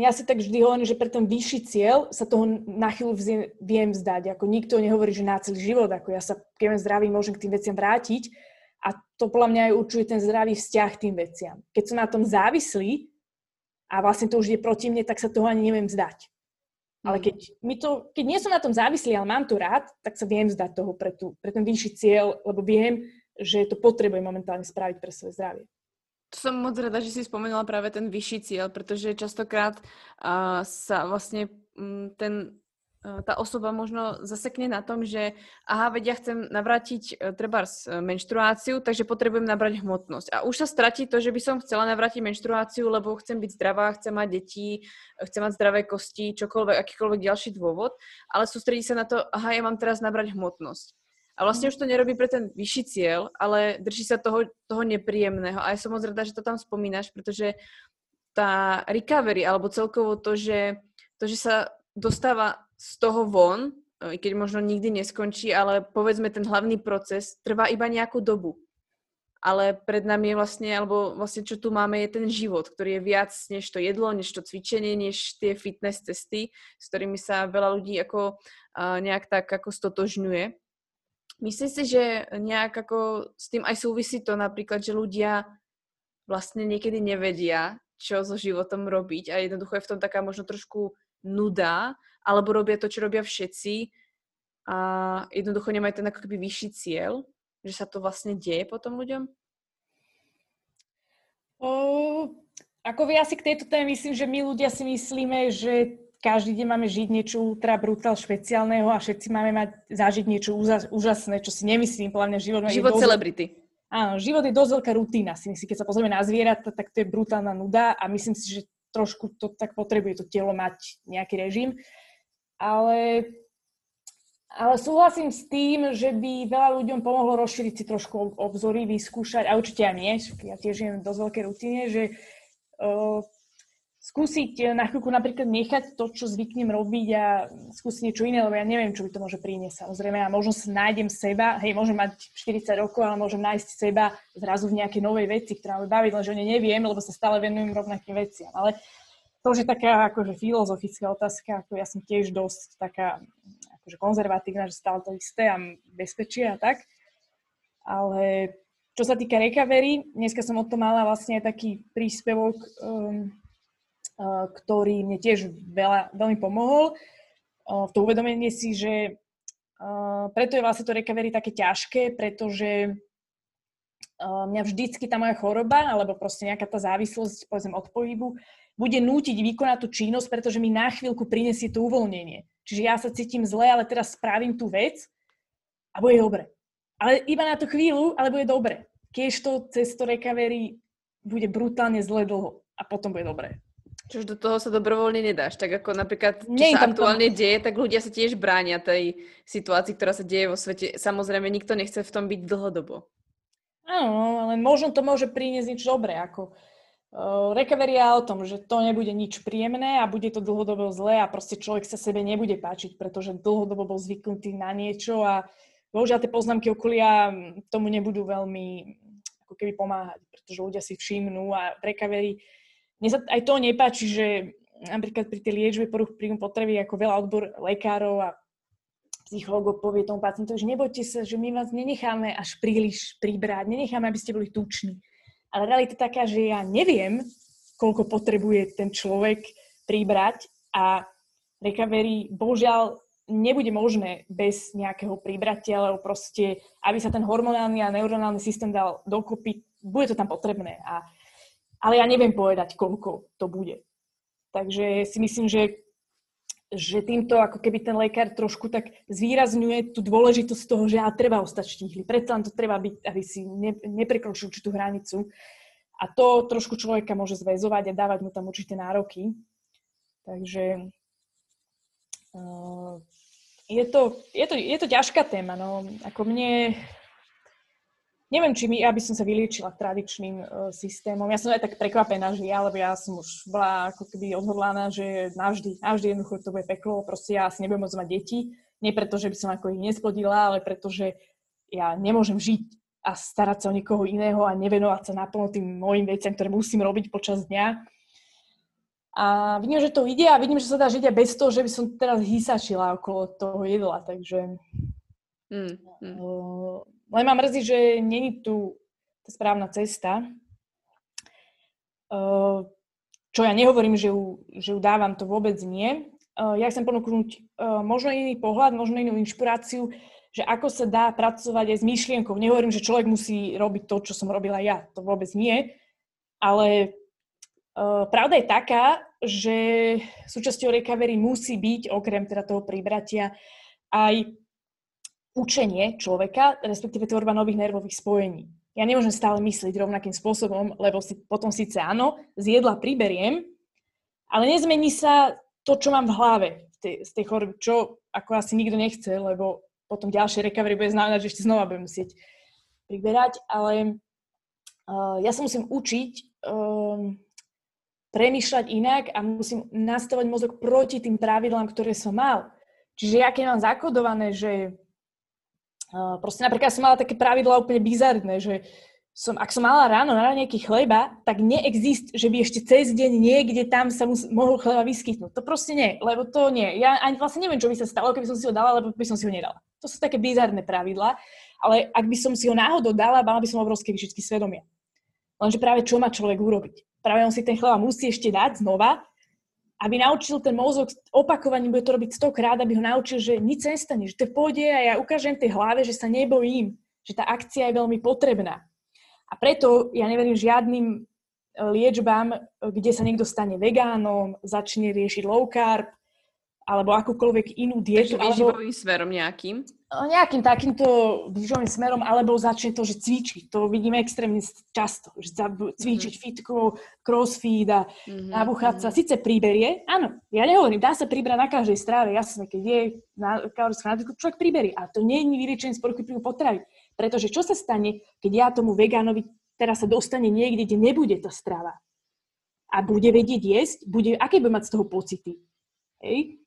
ja si tak vždy hovorím, že pre ten vyšší cieľ sa toho na chvíľu viem vzdať. Ako nikto nehovorí, že na celý život. Ako ja sa, keď zdravý, môžem k tým veciam vrátiť. A to podľa mňa aj určuje ten zdravý vzťah k tým veciam. Keď som na tom závislý, a vlastne to už je proti mne, tak sa toho ani neviem vzdať. Ale mm. keď, mi to, keď nie som na tom závislý, ale mám to rád, tak sa viem vzdať toho pre, tú, pre ten vyšší cieľ, lebo viem, že to potrebujem momentálne spraviť pre svoje zdravie. To som moc rada, že si spomenula práve ten vyšší cieľ, pretože častokrát uh, sa vlastne um, ten Eh, tá osoba možno zasekne na tom, že aha, veď ja chcem navrátiť e, treba menštruáciu, takže potrebujem nabrať hmotnosť. A už sa stratí to, že by som chcela navrátiť menštruáciu, lebo chcem byť zdravá, chcem mať deti, chcem mať zdravé kosti, čokoľvek, akýkoľvek ďalší dôvod, ale sústredí sa na to, aha, ja mám teraz nabrať hmotnosť. A vlastne už to nerobí pre ten vyšší cieľ, ale drží sa toho, toho nepríjemného. A ja som moc rada, že to tam spomínaš, pretože tá recovery, alebo celkovo to, že, to, že sa dostáva z toho von, i keď možno nikdy neskončí, ale povedzme ten hlavný proces trvá iba nejakú dobu. Ale pred nami je vlastne, alebo vlastne čo tu máme, je ten život, ktorý je viac než to jedlo, než to cvičenie, než tie fitness cesty, s ktorými sa veľa ľudí ako nejak tak ako stotožňuje. Myslím si, že nejak ako s tým aj súvisí to napríklad, že ľudia vlastne niekedy nevedia, čo so životom robiť a jednoducho je v tom taká možno trošku nuda, alebo robia to, čo robia všetci a jednoducho nemajú ten ako keby vyšší cieľ, že sa to vlastne deje potom ľuďom? O, ako vy asi k tejto téme myslím, že my ľudia si myslíme, že každý deň máme žiť niečo ultra brutál špeciálneho a všetci máme mať, zažiť niečo úžasné, čo si nemyslím, podľa mňa život... Život dosť, celebrity. Áno, život je dosť veľká rutina, si myslím. Keď sa pozrieme na zvieratá, tak to je brutálna nuda a myslím si, že trošku to tak potrebuje to telo mať nejaký režim. Ale, ale súhlasím s tým, že by veľa ľuďom pomohlo rozšíriť si trošku obzory, vyskúšať, a určite aj mne, ja tiež žijem v dosť veľkej rutine, že uh, skúsiť na chvíľku napríklad nechať to, čo zvyknem robiť a skúsiť niečo iné, lebo ja neviem, čo by to môže priniesť. Samozrejme, ja možno sa nájdem seba, hej, môžem mať 40 rokov, ale môžem nájsť seba zrazu v nejakej novej veci, ktorá ma baví, lenže o nej neviem, lebo sa stále venujem rovnakým veciam. Ale to už je taká akože filozofická otázka, ako ja som tiež dosť taká akože konzervatívna, že stále to isté a bezpečie a tak. Ale čo sa týka recovery, dneska som o tom mala vlastne taký príspevok um, Eh, ktorý mne tiež veľa, veľmi pomohol. Eh, to uvedomenie si, že preto je vlastne to recovery také ťažké, pretože mňa vždycky tá moja choroba, alebo proste nejaká tá závislosť, povedzme, od pohybu, bude nútiť vykonať tú činnosť, pretože mi na chvíľku prinesie to uvoľnenie. Čiže ja sa cítim zle, ale teraz spravím tú vec a bude dobre. Ale iba na tú chvíľu, ale bude dobre. Keď to cez to recovery bude brutálne zle dlho a potom bude dobré. Čiže do toho sa dobrovoľne nedáš. Tak ako napríklad, čo Nie, sa aktuálne tam... deje, tak ľudia sa tiež bránia tej situácii, ktorá sa deje vo svete. Samozrejme, nikto nechce v tom byť dlhodobo. Áno, ale možno to môže priniesť niečo dobré. Ako uh, recovery o tom, že to nebude nič príjemné a bude to dlhodobo zlé a proste človek sa sebe nebude páčiť, pretože dlhodobo bol zvyknutý na niečo a bohužiaľ tie poznámky okolia tomu nebudú veľmi ako keby pomáhať, pretože ľudia si všimnú a recovery mne sa aj to nepáči, že napríklad pri tej liečbe poruch príjmu potreby ako veľa odbor lekárov a psychológov povie tomu pacientovi, že nebojte sa, že my vás nenecháme až príliš pribrať, nenecháme, aby ste boli tuční. Ale realita je taká, že ja neviem, koľko potrebuje ten človek pribrať a recovery bohužiaľ nebude možné bez nejakého pribratia, lebo proste, aby sa ten hormonálny a neuronálny systém dal dokopy, bude to tam potrebné. A ale ja neviem povedať, koľko to bude. Takže si myslím, že, že týmto ako keby ten lekár trošku tak zvýrazňuje tú dôležitosť toho, že ja treba ostať štíhly. Preto len to treba byť, aby si ne, neprekročil určitú hranicu. A to trošku človeka môže zväzovať a dávať mu tam určité nároky. Takže uh, je, to, je, to, je to ťažká téma. No. Ako mne, neviem, či my, aby som sa vyliečila tradičným uh, systémom. Ja som aj tak prekvapená, že ja, lebo ja som už bola ako keby odhodlaná, že navždy, navždy jednoducho to bude peklo. Proste ja asi nebudem môcť mať deti. Nie preto, že by som ako ich nesplodila, ale preto, že ja nemôžem žiť a starať sa o niekoho iného a nevenovať sa naplno tým mojim veciam, ktoré musím robiť počas dňa. A vidím, že to ide a vidím, že sa dá žiť aj bez toho, že by som teraz hysačila okolo toho jedla, takže... Mm, mm. Uh, len ma mrzí, že není tu tá správna cesta. Čo ja nehovorím, že ju, že ju dávam, to vôbec nie. Ja chcem ponúknuť možno iný pohľad, možno inú inšpiráciu, že ako sa dá pracovať aj s myšlienkou. Nehovorím, že človek musí robiť to, čo som robila ja. To vôbec nie. Ale pravda je taká, že súčasťou recovery musí byť, okrem teda toho pribratia, aj učenie človeka, respektíve tvorba nových nervových spojení. Ja nemôžem stále myslieť rovnakým spôsobom, lebo si potom síce áno, z jedla priberiem, ale nezmení sa to, čo mám v hlave z tej, z tej choroby, čo ako asi nikto nechce, lebo potom ďalšie recovery bude znamenať, že ešte znova budem musieť priberať, ale uh, ja sa musím učiť um, premýšľať inak a musím nastavať mozog proti tým pravidlám, ktoré som mal. Čiže ja keď mám zakodované, že proste napríklad som mala také pravidla úplne bizarné, že som, ak som mala ráno na nejaký chleba, tak neexist, že by ešte cez deň niekde tam sa mus, mohol chleba vyskytnúť. To proste nie, lebo to nie. Ja ani vlastne neviem, čo by sa stalo, keby som si ho dala, lebo by som si ho nedala. To sú také bizarné pravidla, ale ak by som si ho náhodou dala, mala by som obrovské výšitky svedomia. Lenže práve čo má človek urobiť? Práve on si ten chleba musí ešte dať znova aby naučil ten mozog opakovaním, bude to robiť stokrát, aby ho naučil, že nič sa nestane, že to je pôjde a ja ukážem tej hlave, že sa nebojím, že tá akcia je veľmi potrebná. A preto ja neverím žiadnym e, liečbám, kde sa niekto stane vegánom, začne riešiť low carb, alebo akúkoľvek inú dietu. Takže výživovým alebo... smerom nejakým? Nejakým takýmto výživovým smerom, alebo začne to, že cvičí. To vidíme extrémne často. Že cvičiť mm-hmm. fitko, crossfit a mm-hmm. nabúchať sa. Sice príberie, áno, ja nehovorím, dá sa pribrať na každej stráve, jasné, keď je na kalorická nadbytku, človek príberie. A to nie je vyriečenie z poruchy potravy. Pretože čo sa stane, keď ja tomu vegánovi teraz sa dostane niekde, kde nebude tá strava a bude vedieť jesť, bude, aké bude mať z toho pocity? Hej?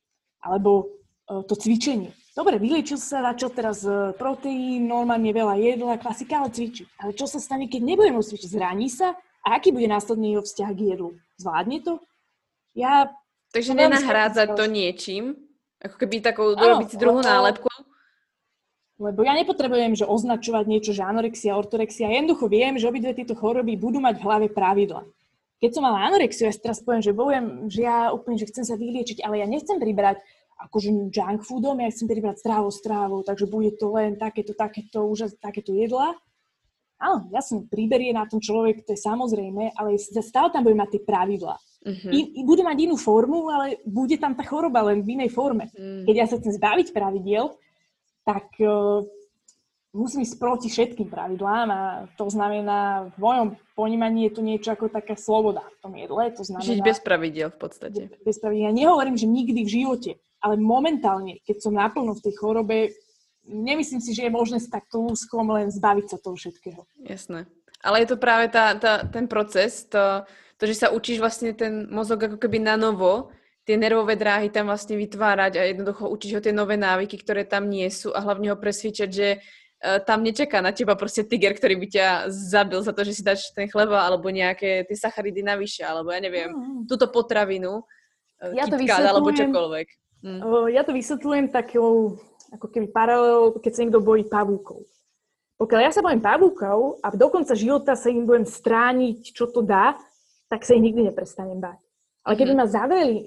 alebo e, to cvičenie. Dobre, vyliečil sa, začal teraz e, proteín, normálne veľa jedla, klasika, ale cvičí. Ale čo sa stane, keď nebude môcť cvičiť? Zraní sa? A aký bude následný jeho vzťah k jedlu? Zvládne to? Ja... Takže nenahrádzať to niečím? Ako keby takou, robiť si druhú lebo, nálepku? Lebo ja nepotrebujem, že označovať niečo, že anorexia, ortorexia. Ja jednoducho viem, že obidve tieto choroby budú mať v hlave pravidla keď som mala anorexiu, ja si teraz poviem, že bojujem, že ja úplne, že chcem sa vyliečiť, ale ja nechcem pribrať akože junk foodom, ja chcem pribrať strávou, strávou, takže bude to len takéto, takéto, úžas, takéto jedla. Áno, jasne, príberie na tom človek, to je samozrejme, ale stále tam bude mať tie pravidla. Uh-huh. I, bude mať inú formu, ale bude tam tá choroba len v inej forme. Uh-huh. Keď ja sa chcem zbaviť pravidiel, tak uh, musím ísť proti všetkým pravidlám a to znamená, v mojom ponímaní je to niečo ako taká sloboda v tom jedle. To znamená, Žiť bez pravidiel v podstate. Bez pravidiel. Ja nehovorím, že nikdy v živote, ale momentálne, keď som naplno v tej chorobe, nemyslím si, že je možné s takto úzkom len zbaviť sa toho všetkého. Jasné. Ale je to práve tá, tá, ten proces, to, to, že sa učíš vlastne ten mozog ako keby na novo, tie nervové dráhy tam vlastne vytvárať a jednoducho učíš ho tie nové návyky, ktoré tam nie sú a hlavne ho presvičať, že uh, tam nečaká na teba proste tiger, ktorý by ťa zabil za to, že si dáš ten chleba alebo nejaké tie sacharidy navyše, alebo ja neviem, mm. túto potravinu, uh, ja to alebo čokoľvek. Mm. Ja to vysvetľujem takou ako keby paralel, keď sa niekto bojí pavúkov. Pokiaľ ja sa bojím pavúkov a do konca života sa im budem strániť, čo to dá, tak sa ich nikdy neprestanem báť. Ale keby mhm. ma zavreli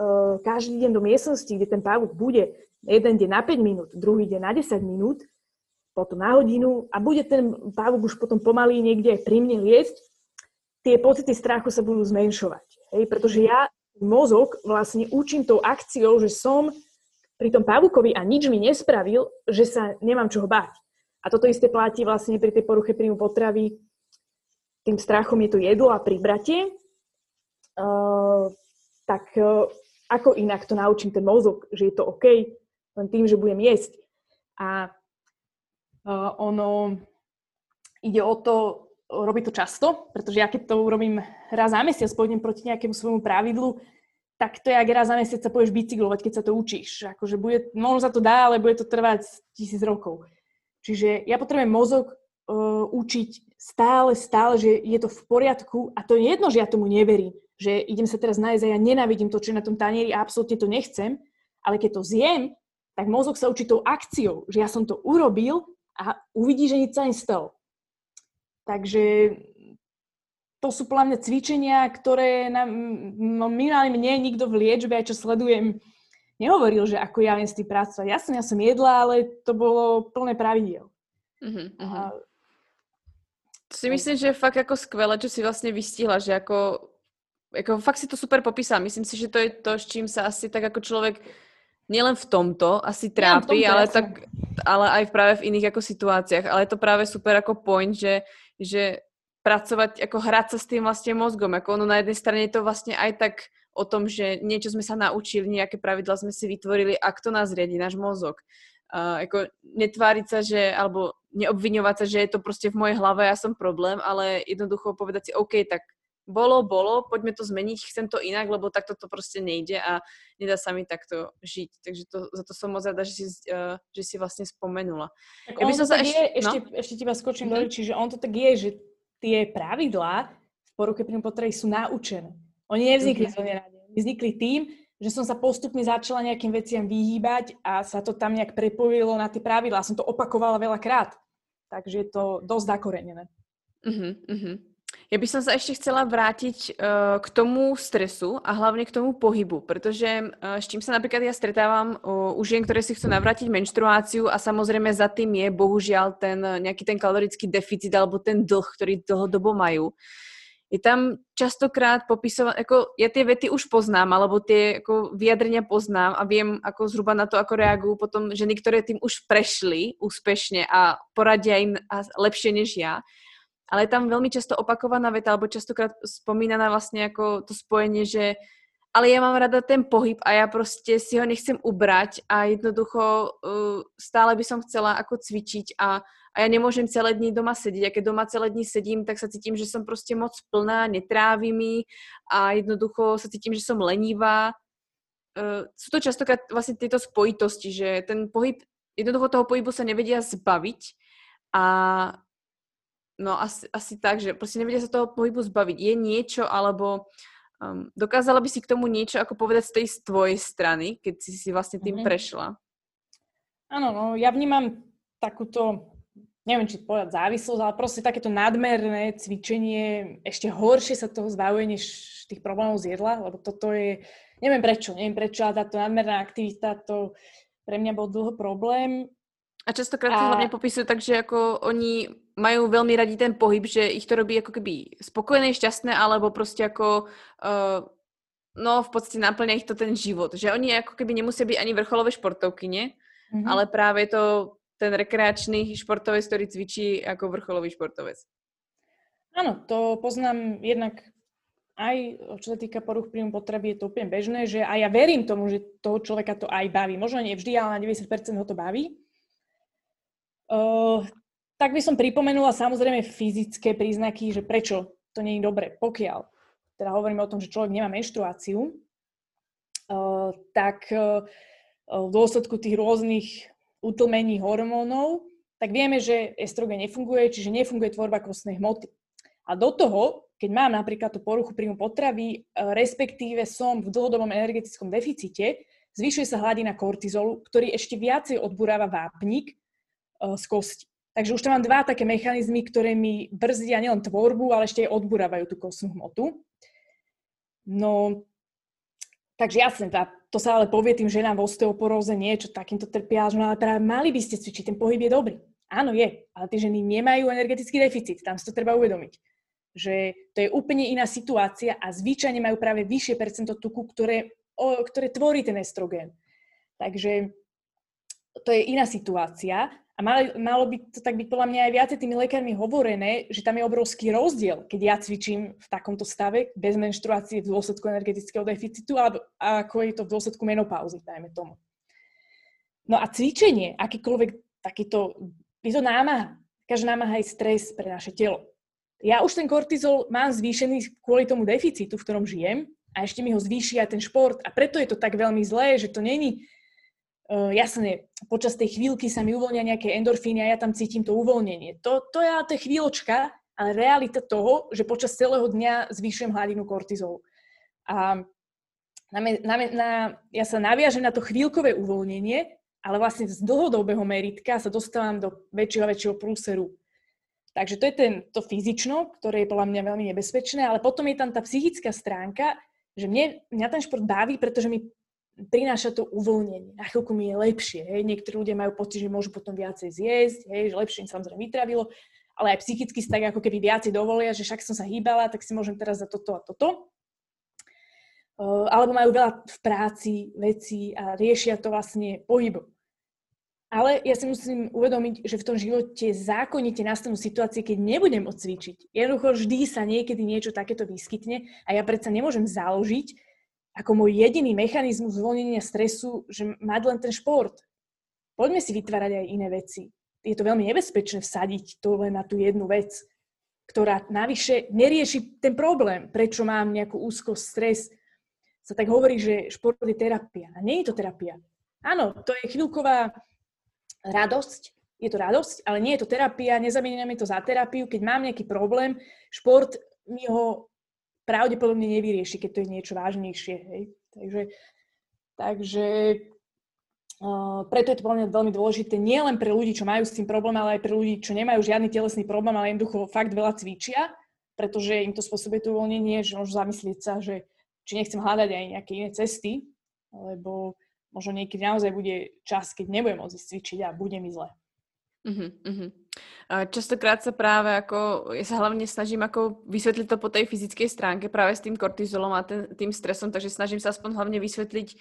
uh, každý deň do miestnosti, kde ten pavúk bude jeden deň na 5 minút, druhý deň na 10 minút, potom na hodinu a bude ten pavúk už potom pomaly niekde aj pri mne liesť, tie pocity strachu sa budú zmenšovať. Hej? Pretože ja mozog vlastne učím tou akciou, že som pri tom pavúkovi a nič mi nespravil, že sa nemám čoho báť. A toto isté platí vlastne pri tej poruche príjmu potravy. Tým strachom je to jedlo a pribratie. Uh, tak uh, ako inak to naučím ten mozog, že je to OK, len tým, že budem jesť. A uh, ono ide o to, robiť to často, pretože ja keď to urobím raz za mesiac, pôjdem proti nejakému svojmu pravidlu, tak to je, ak raz za mesiac sa pôjdeš bicyklovať, keď sa to učíš. Akože bude, možno sa to dá, ale bude to trvať tisíc rokov. Čiže ja potrebujem mozog uh, učiť stále, stále, že je to v poriadku a to je jedno, že ja tomu neverím, že idem sa teraz nájsť a ja nenávidím to, čo je na tom tanieri a absolútne to nechcem, ale keď to zjem, tak mozog sa učí tou akciou, že ja som to urobil a uvidí, že nič sa nestalo. Takže to sú podľa mňa cvičenia, ktoré nám, no minimálne mne nikto v liečbe, aj čo sledujem, nehovoril, že ako ja viem s tým pracovať. Ja som, ja som jedla, ale to bolo plné pravidiel. Uh-huh, uh-huh. A... Si myslím, že je fakt ako skvelé, čo si vlastne vystihla, že ako, ako fakt si to super popísal. Myslím si, že to je to, s čím sa asi tak ako človek nielen v tomto asi trápi, ja, tomto, ale, tak, ale aj práve v iných ako situáciách. Ale je to práve super ako point, že, že pracovať, ako hrať sa s tým vlastne mozgom. Ako ono na jednej strane je to vlastne aj tak o tom, že niečo sme sa naučili, nejaké pravidla sme si vytvorili a kto nás riadi, náš mozog. Uh, ako netváriť sa, že, alebo neobviňovať sa, že je to proste v mojej hlave, ja som problém, ale jednoducho povedať si, OK, tak bolo, bolo, poďme to zmeniť, chcem to inak, lebo takto to proste nejde a nedá sa mi takto žiť. Takže to, za to som moc rada, že si, uh, že si vlastne spomenula. Tak ja by som sa ešte, je, ešte, no? ešte teba skočím mm-hmm. do čiže on to tak je, že tie pravidlá v poruche príjmu potravy sú naučené. Oni nevznikli mm-hmm. zo nerade. Vznikli tým, že som sa postupne začala nejakým veciam vyhýbať a sa to tam nejak prepojilo na tie pravidlá. Som to opakovala veľakrát. Takže je to dosť zakorenené. Uh-huh, uh-huh. Ja by som sa ešte chcela vrátiť uh, k tomu stresu a hlavne k tomu pohybu, pretože uh, s čím sa napríklad ja stretávam uh, u žien, ktoré si chcú navrátiť menštruáciu a samozrejme za tým je bohužiaľ ten uh, nejaký ten kalorický deficit alebo ten dlh, ktorý dlhodobo majú. Je tam častokrát popisované, ako ja tie vety už poznám, alebo tie ako vyjadrenia poznám a viem ako zhruba na to, ako reagujú potom ženy, ktoré tým už prešli úspešne a poradia im lepšie než ja ale je tam veľmi často opakovaná veta, alebo častokrát spomínaná vlastne ako to spojenie, že ale ja mám rada ten pohyb a ja proste si ho nechcem ubrať a jednoducho uh, stále by som chcela ako cvičiť a, a ja nemôžem celé dní doma sedieť. A keď doma celé dní sedím, tak sa cítim, že som proste moc plná, netrávi mi a jednoducho sa cítim, že som lenivá. Uh, sú to častokrát vlastne tieto spojitosti, že ten pohyb, jednoducho toho pohybu sa nevedia zbaviť a No asi, asi tak, že proste nevedia sa toho pohybu zbaviť. Je niečo, alebo um, dokázala by si k tomu niečo ako povedať z tej z tvojej strany, keď si si vlastne tým mm-hmm. prešla? Áno, no ja vnímam takúto, neviem či povedať závislosť, ale proste takéto nadmerné cvičenie, ešte horšie sa toho zbavuje, než tých problémov z jedla, lebo toto je, neviem prečo, neviem prečo, ale táto nadmerná aktivita, to pre mňa bol dlho problém. A častokrát a... to hlavne popisujú tak, že ako oni majú veľmi radi ten pohyb, že ich to robí ako keby spokojné, šťastné, alebo proste ako uh, no v podstate naplňa ich to ten život. Že oni ako keby nemusia byť ani vrcholové športovky, nie? Mm-hmm. Ale práve to ten rekreačný športovec, ktorý cvičí ako vrcholový športovec. Áno, to poznám jednak aj čo sa týka poruch príjmu potravy, je to úplne bežné, že aj ja verím tomu, že toho človeka to aj baví. Možno nie vždy, ale na 90% ho to baví. Uh, tak by som pripomenula samozrejme fyzické príznaky, že prečo to nie je dobre. Pokiaľ teda hovoríme o tom, že človek nemá menštruáciu, uh, tak uh, v dôsledku tých rôznych utlmení hormónov, tak vieme, že estrogen nefunguje, čiže nefunguje tvorba kostnej hmoty. A do toho, keď mám napríklad tú poruchu príjmu potravy, e, respektíve som v dlhodobom energetickom deficite, zvyšuje sa hladina kortizolu, ktorý ešte viacej odburáva vápnik z kosti. Takže už tam mám dva také mechanizmy, ktoré mi brzdia nielen tvorbu, ale ešte aj odburávajú tú kostnú hmotu. No, takže jasne, tá, to sa ale povie tým ženám v osteoporóze niečo takýmto trpia, no ale práve mali by ste cvičiť, ten pohyb je dobrý. Áno, je, ale tie ženy nemajú energetický deficit, tam si to treba uvedomiť že to je úplne iná situácia a zvyčajne majú práve vyššie percento tuku, ktoré, o, ktoré tvorí ten estrogen. Takže to je iná situácia a malo, by to tak byť podľa mňa aj viacej tými lekármi hovorené, že tam je obrovský rozdiel, keď ja cvičím v takomto stave bez menštruácie v dôsledku energetického deficitu alebo ako je to v dôsledku menopauzy, dajme tomu. No a cvičenie, akýkoľvek takýto, je to námaha. Každá námaha je stres pre naše telo ja už ten kortizol mám zvýšený kvôli tomu deficitu, v ktorom žijem a ešte mi ho zvýši aj ten šport a preto je to tak veľmi zlé, že to není uh, jasné, počas tej chvíľky sa mi uvoľnia nejaké endorfíny a ja tam cítim to uvoľnenie. To, to je ale je chvíľočka, ale realita toho, že počas celého dňa zvýšujem hladinu kortizolu. A na, na, na, ja sa naviažem na to chvíľkové uvoľnenie, ale vlastne z dlhodobého meritka sa dostávam do väčšieho a väčšieho prúseru. Takže to je ten, to fyzično, ktoré je podľa mňa veľmi nebezpečné, ale potom je tam tá psychická stránka, že mne, mňa ten šport baví, pretože mi prináša to uvoľnenie. Na chvíľku mi je lepšie. Hej. Niektorí ľudia majú pocit, že môžu potom viacej zjesť, hej, že lepšie im samozrejme vytravilo, ale aj psychicky si tak ako keby viacej dovolia, že však som sa hýbala, tak si môžem teraz za toto a toto. Uh, alebo majú veľa v práci vecí a riešia to vlastne pohybom. Ale ja si musím uvedomiť, že v tom živote zákonite nastanú situácie, keď nebudem odcvičiť. Jednoducho vždy sa niekedy niečo takéto vyskytne a ja predsa nemôžem založiť ako môj jediný mechanizmus zvolnenia stresu, že mať len ten šport. Poďme si vytvárať aj iné veci. Je to veľmi nebezpečné vsadiť to len na tú jednu vec, ktorá navyše nerieši ten problém, prečo mám nejakú úzkosť, stres. Sa tak hovorí, že šport je terapia. A nie je to terapia. Áno, to je chvíľková radosť, je to radosť, ale nie je to terapia, nezamieňame to za terapiu. Keď mám nejaký problém, šport mi ho pravdepodobne nevyrieši, keď to je niečo vážnejšie. Hej. Takže, takže uh, preto je to podľa mňa veľmi dôležité nie len pre ľudí, čo majú s tým problém, ale aj pre ľudí, čo nemajú žiadny telesný problém, ale jednoducho fakt veľa cvičia, pretože im to spôsobuje to uvoľnenie, že môžu zamyslieť sa, že či nechcem hľadať aj nejaké iné cesty, lebo možno niekedy naozaj bude čas, keď nebudem môcť cvičiť a bude mi zle. Uh-huh, uh-huh. Častokrát sa práve ako, ja sa hlavne snažím ako vysvetliť to po tej fyzickej stránke práve s tým kortizolom a ten, tým stresom, takže snažím sa aspoň hlavne vysvetliť, e,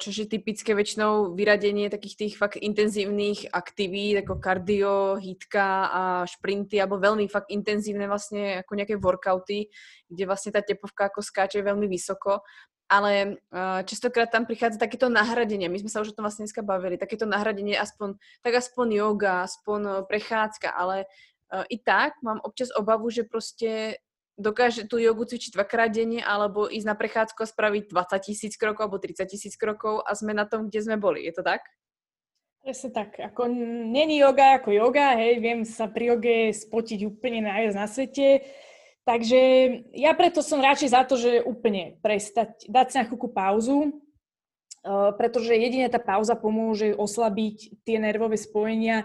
čo je typické väčšinou vyradenie takých tých fakt intenzívnych aktivít, ako kardio, hitka a šprinty, alebo veľmi fakt intenzívne vlastne ako nejaké workouty, kde vlastne tá tepovka ako skáče veľmi vysoko ale uh, častokrát tam prichádza takéto nahradenie. My sme sa už o tom vlastne dneska bavili. Takéto nahradenie, aspoň, tak aspoň yoga, aspoň uh, prechádzka, ale uh, i tak mám občas obavu, že proste dokáže tú jogu cvičiť dvakrát denne alebo ísť na prechádzku a spraviť 20 tisíc krokov alebo 30 tisíc krokov a sme na tom, kde sme boli. Je to tak? Presne tak. Ako není yoga ako yoga, hej, viem sa pri joge spotiť úplne najviac na svete Takže ja preto som radšej za to, že úplne prestať, dať si na chvíľku pauzu, uh, pretože jedine tá pauza pomôže oslabiť tie nervové spojenia,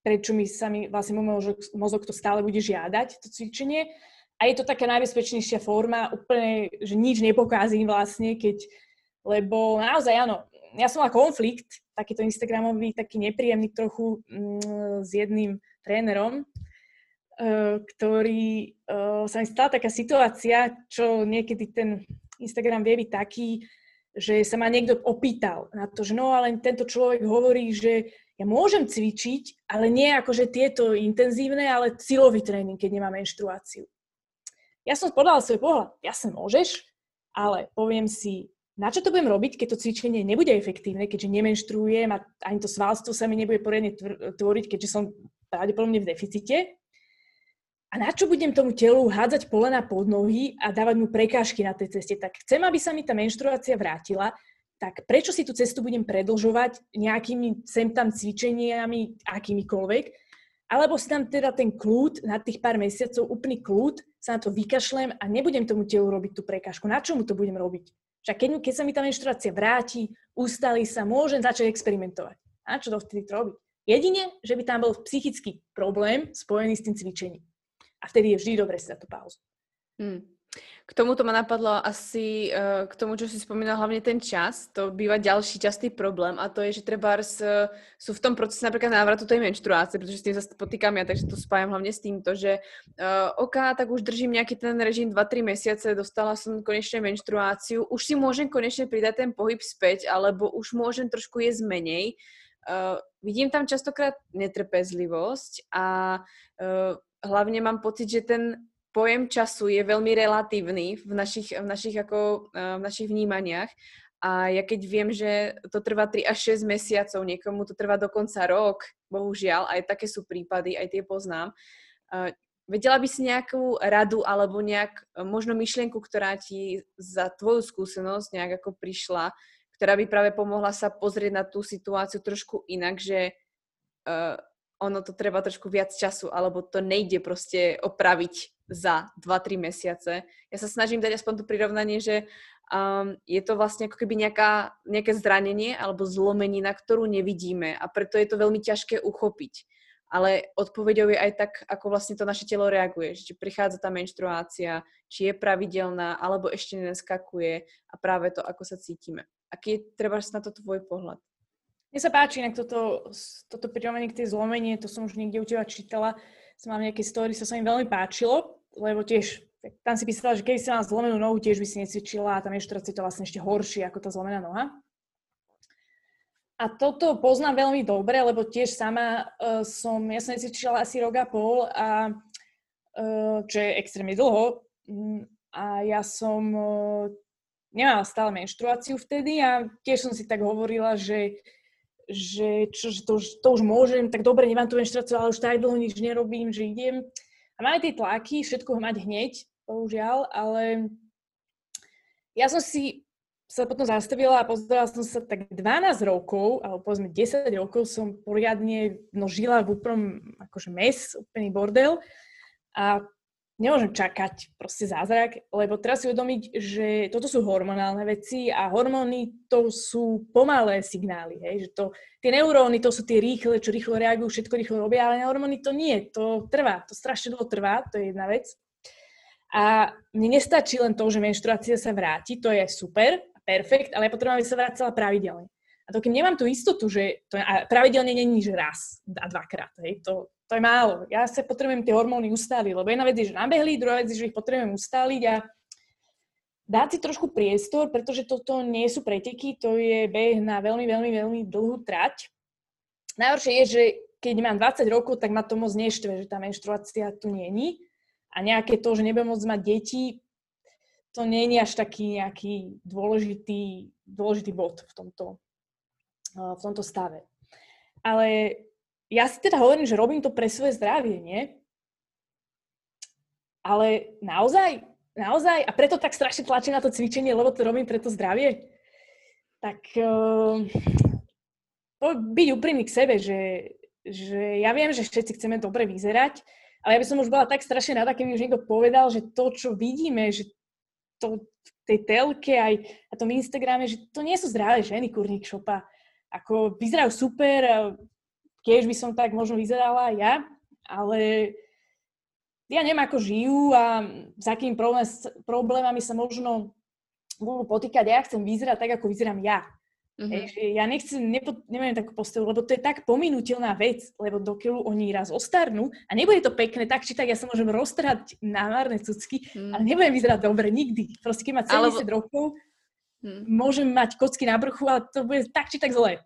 prečo mi sa mi vlastne mozog, mozog to stále bude žiadať, to cvičenie. A je to taká najbezpečnejšia forma, úplne, že nič nepokázím vlastne, keď, lebo naozaj áno, ja som mal konflikt, takýto Instagramový, taký nepríjemný trochu mm, s jedným trénerom, Eh, ktorý uh, sa mi stala taká situácia, čo niekedy ten Instagram vie byť taký, že sa ma niekto opýtal na to, že no ale tento človek hovorí, že ja môžem cvičiť, ale nie akože tieto intenzívne, ale silový tréning, keď nemám menštruáciu. Ja som podala svoj pohľad, jasne môžeš, ale poviem si, na čo to budem robiť, keď to cvičenie nebude efektívne, keďže nemenštruujem a ani to svalstvo sa mi nebude poriadne tvoriť, keďže som pravdepodobne v deficite. A na čo budem tomu telu hádzať polena pod nohy a dávať mu prekážky na tej ceste? Tak chcem, aby sa mi tá menštruácia vrátila, tak prečo si tú cestu budem predlžovať nejakými sem tam cvičeniami, akýmikoľvek, alebo si tam teda ten kľúd na tých pár mesiacov, úplný kľúd, sa na to vykašlem a nebudem tomu telu robiť tú prekážku. Na čo mu to budem robiť? Však keď, keď sa mi tá menštruácia vráti, ustali sa, môžem začať experimentovať. A čo to vtedy robiť? Jedine, že by tam bol psychický problém spojený s tým cvičením. A vtedy je vždy dobre si dať tú pauzu. Hmm. K tomuto ma napadlo asi, uh, k tomu, čo si spomínal, hlavne ten čas. To býva ďalší častý problém a to je, že treba uh, sú v tom procese napríklad návratu tej menštruácie, pretože s tým sa potýkam ja, takže to spájam hlavne s týmto, že uh, OK, tak už držím nejaký ten režim 2-3 mesiace, dostala som konečne menštruáciu, už si môžem konečne pridať ten pohyb späť, alebo už môžem trošku jesť menej. Uh, vidím tam častokrát netrpezlivosť a uh, hlavne mám pocit, že ten pojem času je veľmi relatívny v našich, v našich, ako, v našich vnímaniach. A ja keď viem, že to trvá 3 až 6 mesiacov, niekomu to trvá dokonca rok, bohužiaľ, aj také sú prípady, aj tie poznám. Vedela by si nejakú radu alebo nejak možno myšlienku, ktorá ti za tvoju skúsenosť nejak ako prišla, ktorá by práve pomohla sa pozrieť na tú situáciu trošku inak, že ono to treba trošku viac času, alebo to nejde proste opraviť za 2-3 mesiace. Ja sa snažím dať aspoň to prirovnanie, že um, je to vlastne ako keby nejaká, nejaké zranenie alebo zlomenina, ktorú nevidíme a preto je to veľmi ťažké uchopiť. Ale odpovedou je aj tak, ako vlastne to naše telo reaguje. Či prichádza tá menštruácia, či je pravidelná, alebo ešte neskakuje a práve to, ako sa cítime. Aký je treba na to tvoj pohľad? Mne sa páči inak toto, toto prirovnanie k tej zlomenie, to som už niekde u teba čítala, som mám nejaké story, sa sa mi veľmi páčilo, lebo tiež tam si písala, že keď si mala zlomenú nohu, tiež by si necvičila a tam je to vlastne ešte horšie ako tá zlomená noha. A toto poznám veľmi dobre, lebo tiež sama uh, som, ja som necvičila asi rok a pol, a, uh, čo je extrémne dlho. A ja som uh, nemala stále menštruáciu vtedy a tiež som si tak hovorila, že že, čo, že to, to už môžem, tak dobre, nemám tú menštruáciu, ale už tak dlho nič nerobím, že idem. A máme tie tlaky, všetko mať hneď, bohužiaľ, ale ja som si sa potom zastavila a pozerala som sa tak 12 rokov, alebo povedzme 10 rokov som poriadne no, žila v úplnom akože mes, úplný bordel. A nemôžem čakať proste zázrak, lebo teraz si uvedomiť, že toto sú hormonálne veci a hormóny to sú pomalé signály, hej, že to, tie neuróny to sú tie rýchle, čo rýchlo reagujú, všetko rýchlo robia, ale hormóny to nie, to trvá, to strašne dlho trvá, to je jedna vec. A mne nestačí len to, že menštruácia sa vráti, to je super, perfekt, ale ja potrebujem, aby sa vrátila pravidelne. A to keď nemám tú istotu, že to, a pravidelne není, že raz a dvakrát, hej, to, to je málo. Ja sa potrebujem tie hormóny ustáliť, lebo jedna vec je, že nabehli, druhá vec je, že ich potrebujem ustáliť a dať si trošku priestor, pretože toto nie sú preteky, to je beh na veľmi, veľmi, veľmi dlhú trať. Najhoršie je, že keď mám 20 rokov, tak ma to moc neštve, že tá menštruácia tu není. A nejaké to, že nebudem môcť mať deti, to nie je až taký nejaký dôležitý, dôležitý bod v tomto, v tomto stave. Ale ja si teda hovorím, že robím to pre svoje zdravie, nie? Ale naozaj, naozaj, a preto tak strašne tlačím na to cvičenie, lebo to robím pre to zdravie, tak uh, byť úprimný k sebe, že, že ja viem, že všetci chceme dobre vyzerať, ale ja by som už bola tak strašne rada, keby už niekto povedal, že to, čo vidíme, že to v tej telke aj na tom Instagrame, že to nie sú zdravé ženy, kurník šopa. Ako vyzerajú super, Tiež by som tak možno vyzerala aj ja, ale ja neviem, ako žijú a s akými problémami sa možno budú potýkať. Ja chcem vyzerať tak, ako vyzerám ja. Mm-hmm. Hej, ja nechcem, nepo, neviem takú postavu, lebo to je tak pominutelná vec, lebo dokiaľ oni raz ostarnú a nebude to pekné, tak či tak ja sa môžem roztrhať na márne cucky, mm. ale nebudem vyzerať dobre nikdy. Proste keď má 70 Alebo... rokov, mm. môžem mať kocky na brchu, ale to bude tak či tak zle.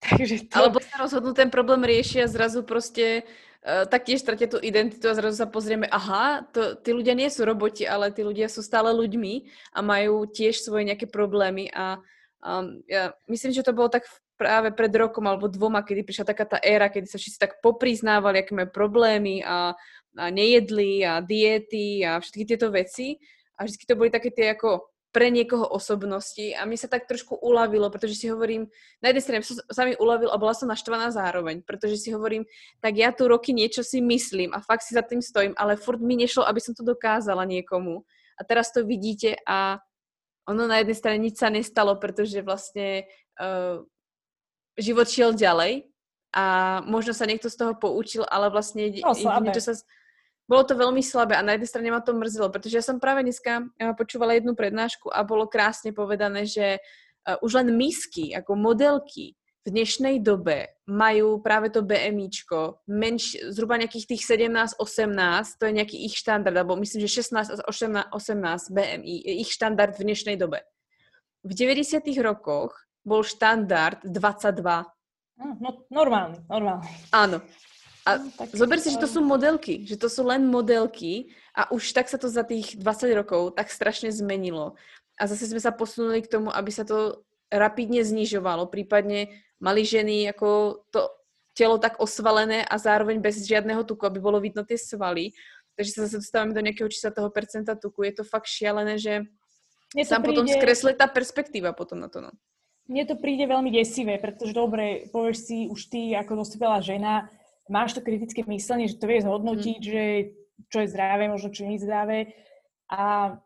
[LAUGHS] Takže to... Alebo sa rozhodnú ten problém riešiť a zrazu proste uh, taktiež stratia tú identitu a zrazu sa pozrieme, aha, to, tí ľudia nie sú roboti, ale tí ľudia sú stále ľuďmi a majú tiež svoje nejaké problémy a Um, ja myslím, že to bolo tak práve pred rokom alebo dvoma, kedy prišla taká tá éra, kedy sa všetci tak popriznávali, aké majú problémy a, a nejedli a diety a všetky tieto veci. A vždy to boli také tie ako pre niekoho osobnosti a mi sa tak trošku uľavilo, pretože si hovorím, na jednej strane som sa mi uľavil a bola som naštvaná zároveň, pretože si hovorím, tak ja tu roky niečo si myslím a fakt si za tým stojím, ale furt mi nešlo, aby som to dokázala niekomu. A teraz to vidíte a ono na jednej strane nič sa nestalo, pretože vlastne uh, život šiel ďalej a možno sa niekto z toho poučil, ale vlastne no, niečo sa... Bolo to veľmi slabé a na jednej strane ma to mrzelo, pretože ja som práve dneska počúvala jednu prednášku a bolo krásne povedané, že uh, už len misky, ako modelky, v dnešnej dobe majú práve to BMIčko menš, zhruba nejakých tých 17-18, to je nejaký ich štandard, alebo myslím, že 16 18, 18 BMI je ich štandard v dnešnej dobe. V 90 rokoch bol štandard 22. Hm, no, normálny, normálny. Áno. A no, zober si, že to sú modelky, že to sú len modelky a už tak sa to za tých 20 rokov tak strašne zmenilo. A zase sme sa posunuli k tomu, aby sa to rapidne znižovalo, prípadne mali ženy ako to telo tak osvalené a zároveň bez žiadneho tuku, aby bolo vidno tie svaly. Takže sa zase dostávame do nejakého čísla toho percenta tuku. Je to fakt šialené, že sa príde... potom skreslí tá perspektíva potom na to. No. Mne to príde veľmi desivé, pretože dobre, povieš si už ty ako dospelá žena, máš to kritické myslenie, že to vie zhodnotiť, mm. že čo je zdravé, možno čo nie je zdravé. A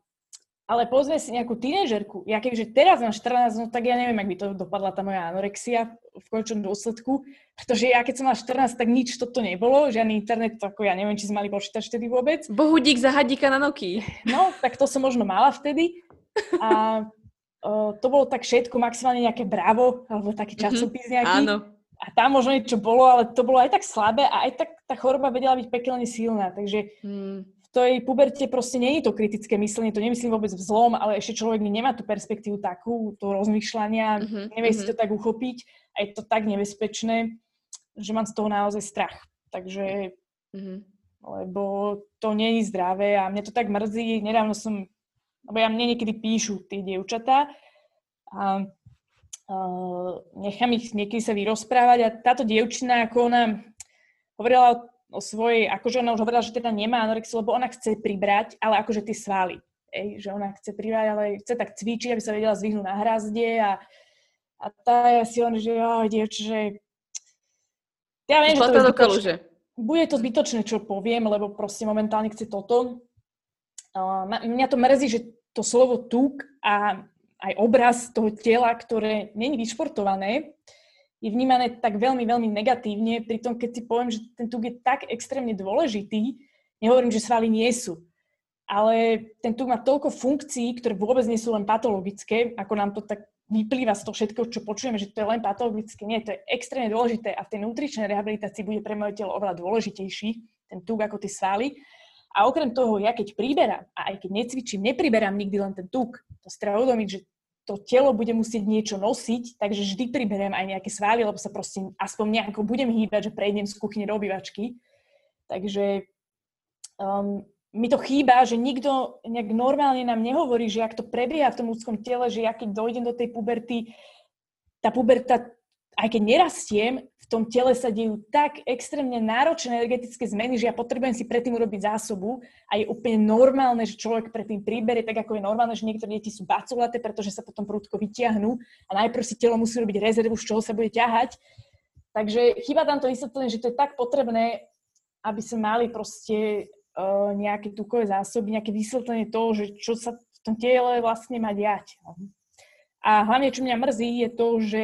ale pozme si nejakú tínežerku. Ja kebyže teraz mám 14, no tak ja neviem, ak by to dopadla tá moja anorexia v končnom dôsledku. Pretože ja keď som mala 14, tak nič toto nebolo. Žiadny internet, to ako ja neviem, či sme mali počítač vtedy vôbec. Bohudík za hadíka na noky. No, tak to som možno mala vtedy. A o, to bolo tak všetko, maximálne nejaké bravo, alebo taký mhm. časopis nejaký. Áno. A tam možno niečo bolo, ale to bolo aj tak slabé a aj tak tá choroba vedela byť pekelne silná. Takže hmm tej puberte proste nie je to kritické myslenie, to nemyslím vôbec v zlom, ale ešte človek nemá tú perspektívu takú, to rozmýšľania, uh-huh, nevie uh-huh. si to tak uchopiť a je to tak nebezpečné, že mám z toho naozaj strach. Takže, uh-huh. lebo to nie je zdravé a mne to tak mrzí. Nedávno som, lebo ja mne niekedy píšu tie dievčatá a uh, nechám ich niekedy sa vyrozprávať a táto dievčina, ako ona hovorila o svojej, akože ona už hovorila, že teda nemá anorexiu, lebo ona chce pribrať, ale akože tie svaly. Ej, že ona chce pribrať, ale chce tak cvičiť, aby sa vedela zvyhnúť na hrazde a, a tá je si on, že jo, dievč, že ja viem, že to je zbytočné. Bude to zbytočné, čo poviem, lebo proste momentálne chce toto. Uh, mňa to mrzí, že to slovo tuk a aj obraz toho tela, ktoré není vyšportované, je vnímané tak veľmi, veľmi negatívne, pritom keď si poviem, že ten tuk je tak extrémne dôležitý, nehovorím, že svaly nie sú, ale ten tuk má toľko funkcií, ktoré vôbec nie sú len patologické, ako nám to tak vyplýva z toho všetkého, čo počujeme, že to je len patologické. Nie, to je extrémne dôležité a v tej nutričnej rehabilitácii bude pre moje telo oveľa dôležitejší ten tuk ako tie svaly. A okrem toho, ja keď priberám, a aj keď necvičím, nepriberám nikdy len ten tuk, to si treba uvedomiť, že to telo bude musieť niečo nosiť, takže vždy priberiem aj nejaké svaly, lebo sa proste aspoň nejako budem hýbať, že prejdem z kuchyne do obývačky. Takže um, mi to chýba, že nikto nejak normálne nám nehovorí, že ak to prebieha v tom ľudskom tele, že ja keď dojdem do tej puberty, tá puberta aj keď nerastiem, tom tele sa dejú tak extrémne náročné energetické zmeny, že ja potrebujem si predtým urobiť zásobu a je úplne normálne, že človek predtým príberie, tak ako je normálne, že niektoré deti sú baculaté, pretože sa potom prúdko vyťahnú a najprv si telo musí robiť rezervu, z čoho sa bude ťahať. Takže chyba tam to vysvetlenie, že to je tak potrebné, aby sme mali proste uh, nejaké tukové zásoby, nejaké vysvetlenie toho, že čo sa v tom tele vlastne má diať. A hlavne, čo mňa mrzí, je to, že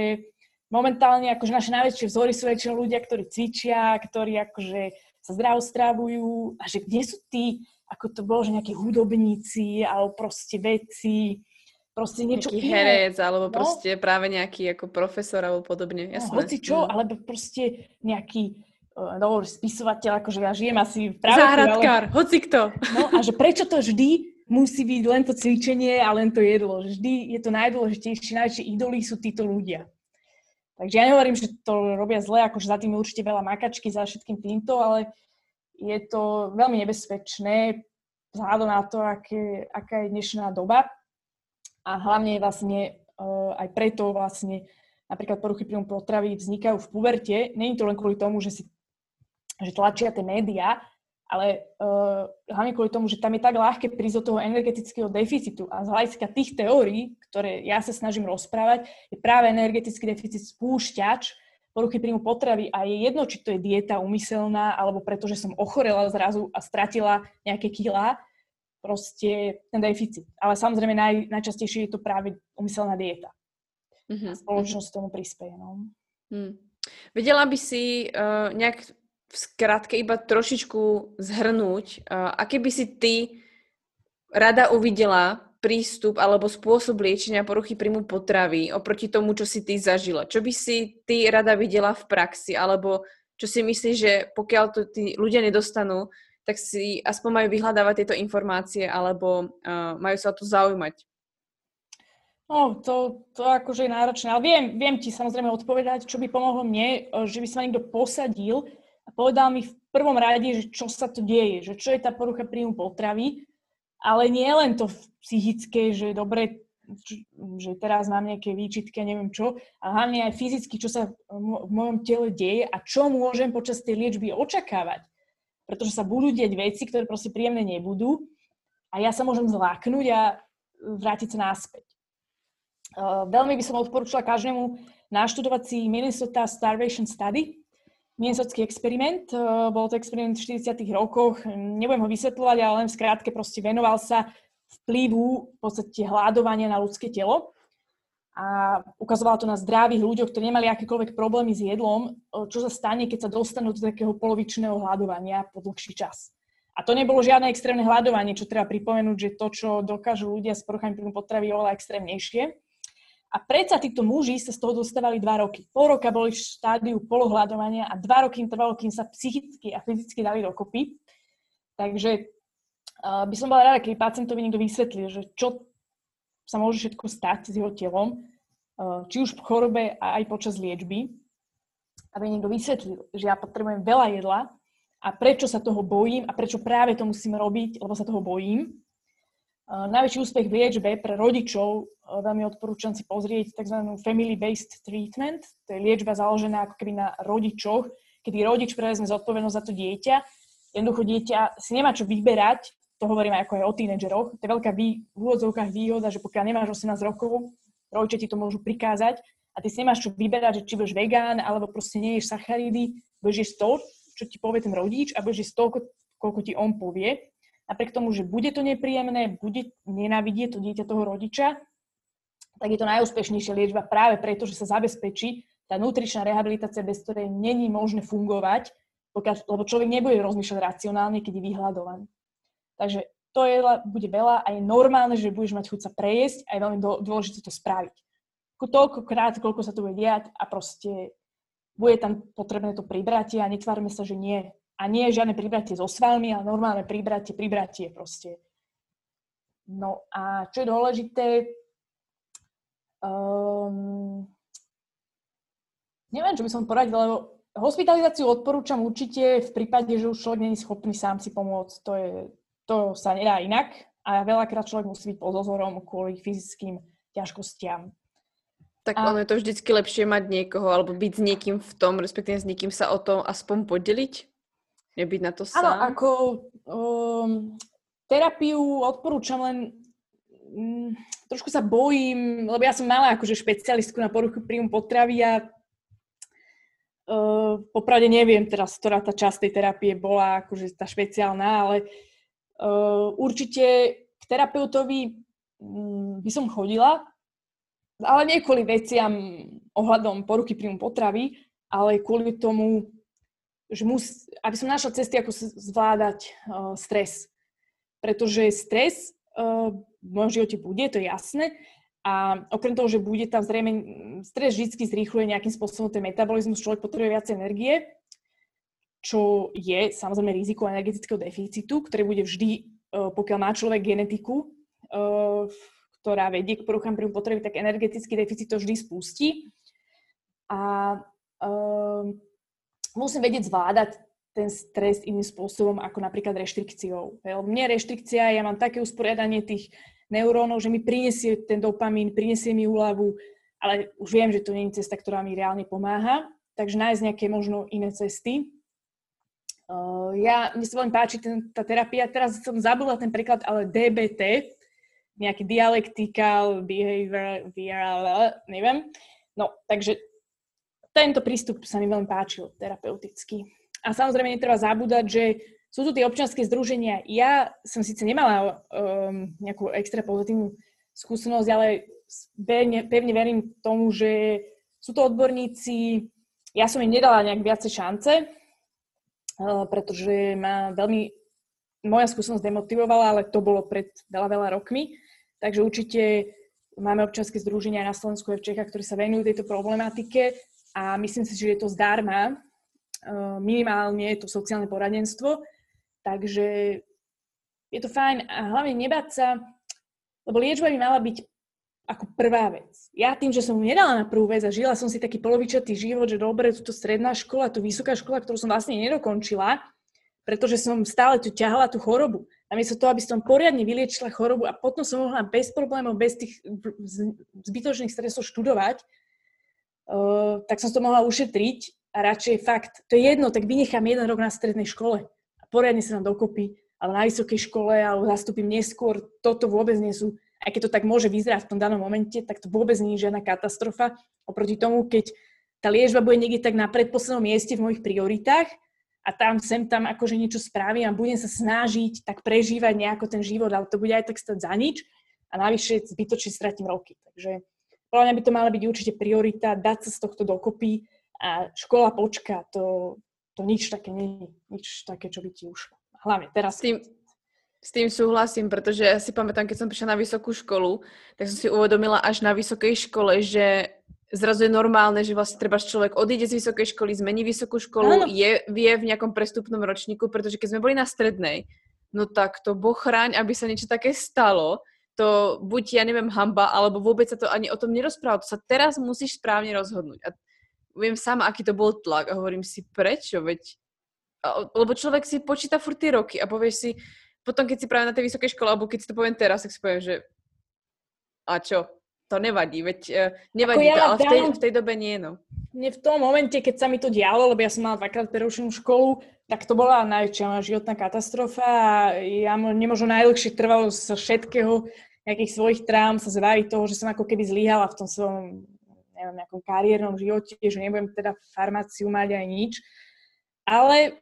momentálne akože naše najväčšie vzory sú väčšinou ľudia, ktorí cvičia, ktorí akože sa zdravo strávujú a že kde sú tí, ako to bolo, že nejakí hudobníci alebo proste vedci, proste niečo nejaký iné. herec, alebo No. proste práve nejaký ako profesor alebo podobne, No, jasné. hoci čo, Mm. alebo proste nejaký uh, no, spisovateľ, akože ja žijem asi práve Záhradkár, hoci kto. No a že prečo to vždy musí byť len to cvičenie a len to jedlo. Vždy je to najdôležitejšie, najväčšie idoly sú títo ľudia. Takže ja nehovorím, že to robia zle, akože za tým je určite veľa makačky, za všetkým týmto, ale je to veľmi nebezpečné vzhľadom na to, aké, aká je dnešná doba. A hlavne vlastne uh, aj preto vlastne napríklad poruchy príjmu potravy vznikajú v puberte. Není to len kvôli tomu, že si že tlačia tie médiá, ale uh, hlavne kvôli tomu, že tam je tak ľahké prísť do toho energetického deficitu a z hľadiska tých teórií, ktoré ja sa snažím rozprávať, je práve energetický deficit spúšťač poruchy príjmu potravy a je jedno, či to je dieta umyselná, alebo preto, že som ochorela zrazu a stratila nejaké kilá, proste ten deficit. Ale samozrejme naj, najčastejšie je to práve umyselná dieta. Mhm. A spoločnosť tomu prispieje. No. Hmm. Vedela by si uh, nejak v skratke iba trošičku zhrnúť, aké by si ty rada uvidela prístup alebo spôsob liečenia poruchy príjmu potravy oproti tomu, čo si ty zažila. Čo by si ty rada videla v praxi, alebo čo si myslíš, že pokiaľ to tí ľudia nedostanú, tak si aspoň majú vyhľadávať tieto informácie alebo uh, majú sa o to zaujímať. No, to, to akože je náročné, ale viem, viem ti samozrejme odpovedať, čo by pomohlo mne, e, že by sa ma niekto posadil a povedal mi v prvom rade, že čo sa to deje, že čo je tá porucha príjmu potravy, ale nie len to psychické, že dobre, že teraz mám nejaké výčitky, a neviem čo, a hlavne aj fyzicky, čo sa v mojom tele deje a čo môžem počas tej liečby očakávať. Pretože sa budú deť veci, ktoré proste príjemné nebudú a ja sa môžem zláknuť a vrátiť sa naspäť. Uh, veľmi by som odporúčala každému naštudovať si Minnesota Starvation Study, Minnesotský experiment. Uh, bol to experiment v 40 rokoch. Nebudem ho vysvetľovať, ale len v skrátke proste venoval sa vplyvu v podstate hľadovania na ľudské telo. A ukazovala to na zdravých ľuďoch, ktorí nemali akékoľvek problémy s jedlom, čo sa stane, keď sa dostanú do takého polovičného hľadovania po dlhší čas. A to nebolo žiadne extrémne hľadovanie, čo treba pripomenúť, že to, čo dokážu ľudia s poruchami príjmu potravy, je oveľa extrémnejšie. A predsa títo muži sa z toho dostávali dva roky. Pol roka boli v štádiu polohľadovania a dva roky im trvalo, kým sa psychicky a fyzicky dali dokopy. Takže uh, by som bola rada, keby pacientovi niekto vysvetlil, že čo sa môže všetko stať s jeho telom, uh, či už v chorobe a aj počas liečby. Aby niekto vysvetlil, že ja potrebujem veľa jedla a prečo sa toho bojím a prečo práve to musím robiť, lebo sa toho bojím. Najväčší úspech v liečbe pre rodičov veľmi odporúčam si pozrieť tzv. family-based treatment. To je liečba založená ako keby na rodičoch, kedy rodič prevezme zodpovednosť za to dieťa. Jednoducho dieťa si nemá čo vyberať, to hovorím aj ako aj o tínedžeroch. To je veľká vý, v úvodzovkách výhoda, že pokiaľ nemáš 18 rokov, rodičia ti to môžu prikázať a ty si nemáš čo vyberať, že či budeš vegán, alebo proste neješ sacharidy, budeš to, čo ti povie ten rodič a budeš toľko, koľko ti on povie napriek tomu, že bude to nepríjemné, bude nenávidieť to dieťa toho rodiča, tak je to najúspešnejšia liečba práve preto, že sa zabezpečí tá nutričná rehabilitácia, bez ktorej není možné fungovať, pokiaľ, lebo človek nebude rozmýšľať racionálne, keď je vyhľadovaný. Takže to je, bude veľa a je normálne, že budeš mať chuť sa prejesť a je veľmi dôležité to spraviť. Toľkokrát, koľko sa to bude diať a proste bude tam potrebné to pribratie a netvárme sa, že nie. A nie je žiadne pribratie so svalmi, ale normálne pribratie, pribratie proste. No a čo je dôležité, um, neviem, čo by som poradil, lebo hospitalizáciu odporúčam určite v prípade, že už človek není schopný sám si pomôcť. To, je, to sa nedá inak a veľakrát človek musí byť pod dozorom kvôli fyzickým ťažkostiam. Tak a... ono je to vždycky lepšie mať niekoho, alebo byť s niekým v tom, respektíve s niekým sa o tom aspoň podeliť? Nebyť na to sám? Áno, ako um, terapiu odporúčam len um, trošku sa bojím, lebo ja som mala akože špecialistku na poruchu príjmu potravy a uh, popravde neviem teraz, ktorá tá časť tej terapie bola akože tá špeciálna, ale uh, určite k terapeutovi um, by som chodila, ale nie kvôli veciam ohľadom poruchy príjmu potravy, ale kvôli tomu, že mus, aby som našla cesty, ako zvládať uh, stres. Pretože stres uh, v mojom živote bude, to je jasné, A okrem toho, že bude tam zrejme, stres vždy zrýchluje nejakým spôsobom ten metabolizmus, človek potrebuje viac energie, čo je samozrejme riziko energetického deficitu, ktoré bude vždy, e, pokiaľ má človek genetiku, e, ktorá vedie k poruchám príjmu potreby, tak energetický deficit to vždy spustí. A um, musím vedieť zvládať ten stres iným spôsobom, ako napríklad reštrikciou. Lebo mne reštrikcia, ja mám také usporiadanie tých neurónov, že mi prinesie ten dopamín, prinesie mi úľavu, ale už viem, že to nie je cesta, ktorá mi reálne pomáha. Takže nájsť nejaké možno iné cesty. Ja, mne sa veľmi páči ten, tá terapia, teraz som zabudla ten preklad, ale DBT, nejaký dialektikal, behavioral, neviem. No, takže tento prístup sa mi veľmi páčil, terapeutický. A samozrejme netreba zabúdať, že sú tu tie občianske združenia. Ja som síce nemala um, nejakú extra pozitívnu skúsenosť, ale pevne, pevne verím tomu, že sú to odborníci. Ja som im nedala nejak viacej šance, uh, pretože ma veľmi moja skúsenosť demotivovala, ale to bolo pred veľa, veľa rokmi. Takže určite máme občianske združenia na Slovensku a v Čechách, ktorí sa venujú tejto problematike a myslím si, že je to zdarma. Uh, minimálne to sociálne poradenstvo, Takže je to fajn a hlavne nebáť sa, lebo liečba by mala byť ako prvá vec. Ja tým, že som mu nedala na prvú vec a žila som si taký polovičatý život, že dobre, to stredná škola, tu vysoká škola, ktorú som vlastne nedokončila, pretože som stále tu ťahala tú chorobu. Namiesto toho, aby som poriadne vyliečila chorobu a potom som mohla bez problémov, bez tých zbytočných stresov študovať, tak som to mohla ušetriť a radšej fakt, to je jedno, tak vynechám jeden rok na strednej škole poriadne sa nám dokopy, ale na vysokej škole alebo zastúpim neskôr, toto vôbec nie sú, aj keď to tak môže vyzerať v tom danom momente, tak to vôbec nie je žiadna katastrofa oproti tomu, keď tá liečba bude niekde tak na predposlednom mieste v mojich prioritách a tam sem tam akože niečo spravím a budem sa snažiť tak prežívať nejako ten život, ale to bude aj tak stať za nič a navyše zbytočne stratím roky. Takže podľa mňa by to mala byť určite priorita, dať sa z tohto dokopy a škola počka, to, to nič také nie nič také, čo by ti ušlo. Hlavne teraz. S tým, s tým súhlasím, pretože ja si pamätám, keď som prišla na vysokú školu, tak som si uvedomila až na vysokej škole, že zrazu je normálne, že vlastne treba človek odíde z vysokej školy, zmení vysokú školu, je, vie v nejakom prestupnom ročníku, pretože keď sme boli na strednej, no tak to bochráň, aby sa niečo také stalo, to buď, ja neviem, hamba, alebo vôbec sa to ani o tom nerozpráva. To sa teraz musíš správne rozhodnúť. A viem sama, aký to bol tlak a hovorím si, prečo, veď, lebo človek si počíta furt tie roky a povieš si, potom keď si práve na tej vysokej škole, alebo keď si to poviem teraz, tak si poviem, že a čo, to nevadí, veď uh, nevadí ja to, ale v tej, v tej dobe nie, no. Mne v tom momente, keď sa mi to dialo, lebo ja som mala dvakrát prerušenú školu, tak to bola najväčšia životná katastrofa a ja nemožno najdlhšie trvalo sa všetkého, nejakých svojich trám, sa zbaviť toho, že som ako keby zlyhala v tom svojom neviem, nejakom kariérnom živote, že nebudem teda farmáciu mať aj nič. Ale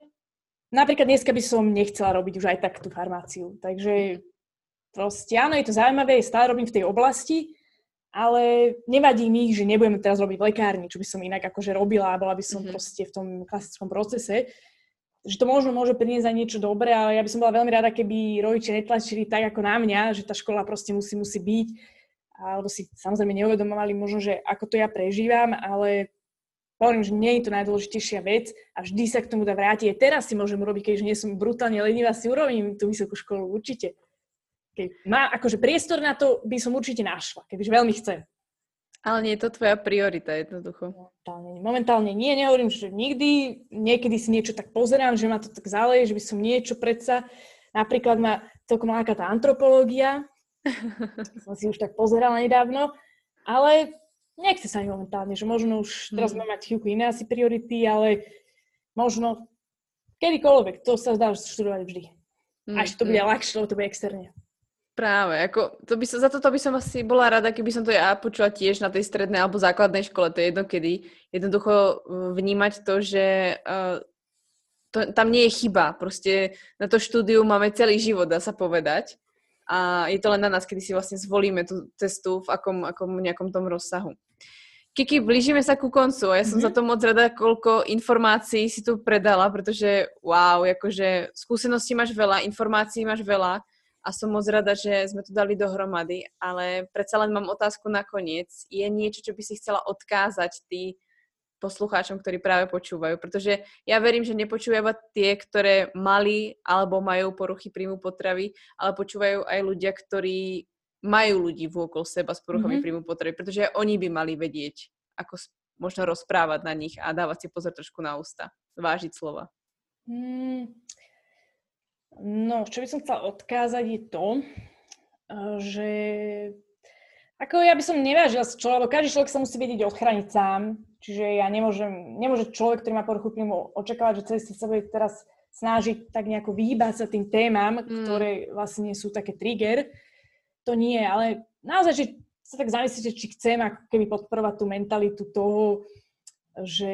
napríklad dneska by som nechcela robiť už aj tak tú farmáciu. Takže proste áno, je to zaujímavé, stále robím v tej oblasti, ale nevadí mi, že nebudem teraz robiť v lekárni, čo by som inak akože robila, bola by som mm-hmm. proste v tom klasickom procese. Že to možno môže priniesť aj niečo dobré, ale ja by som bola veľmi rada, keby rodičia netlačili tak ako na mňa, že tá škola proste musí, musí byť alebo si samozrejme neuvedomovali možno, že ako to ja prežívam, ale hovorím, že nie je to najdôležitejšia vec a vždy sa k tomu dá vrátiť. Aj teraz si môžem urobiť, keďže nie som brutálne lenivá, si urobím tú vysokú školu, určite. Keď má akože priestor na to, by som určite našla, kebyže veľmi chcem. Ale nie je to tvoja priorita jednoducho. Momentálne, momentálne nie, nehovorím, že nikdy. Niekedy si niečo tak pozerám, že ma to tak záleje, že by som niečo predsa... Napríklad ma celkom láka tá antropológia, [LAUGHS] som si už tak pozerala nedávno, ale nechce sa mi momentálne, že možno už teraz mm. mať chvíľku iné asi priority, ale možno kedykoľvek, to sa dá študovať vždy. Mm. Až to bude mm. ľahšie, lebo to bude externe. Práve, ako, to by som, za toto by som asi bola rada, keby som to ja počula tiež na tej strednej alebo základnej škole, to je jedno kedy. Jednoducho uh, vnímať to, že uh, to, tam nie je chyba. Proste na to štúdiu máme celý život, dá sa povedať a je to len na nás, kedy si vlastne zvolíme tú cestu v akom, akom nejakom tom rozsahu. Kiki, blížime sa ku koncu a ja som mm-hmm. za to moc rada, koľko informácií si tu predala, pretože wow, akože skúseností máš veľa, informácií máš veľa a som moc rada, že sme to dali dohromady, ale predsa len mám otázku na koniec. Je niečo, čo by si chcela odkázať ty poslucháčom, ktorí práve počúvajú, pretože ja verím, že nepočúvajú iba tie, ktoré mali alebo majú poruchy príjmu potravy, ale počúvajú aj ľudia, ktorí majú ľudí vôkol seba s poruchami mm-hmm. príjmu potravy, pretože oni by mali vedieť, ako možno rozprávať na nich a dávať si pozor trošku na ústa, vážiť slova. Mm, no, čo by som chcela odkázať je to, eh, že ako ja by som nevážila z človeka, lebo každý človek sa musí vedieť odchrániť sám, čiže ja nemôžem, nemôže človek, ktorý má poruchu príjmu, očakávať, že celý sa bude teraz snažiť tak nejako vyhýbať sa tým témam, mm. ktoré vlastne sú také trigger. To nie, ale naozaj, že sa tak zamyslíte, či chcem ako keby podporovať tú mentalitu toho, že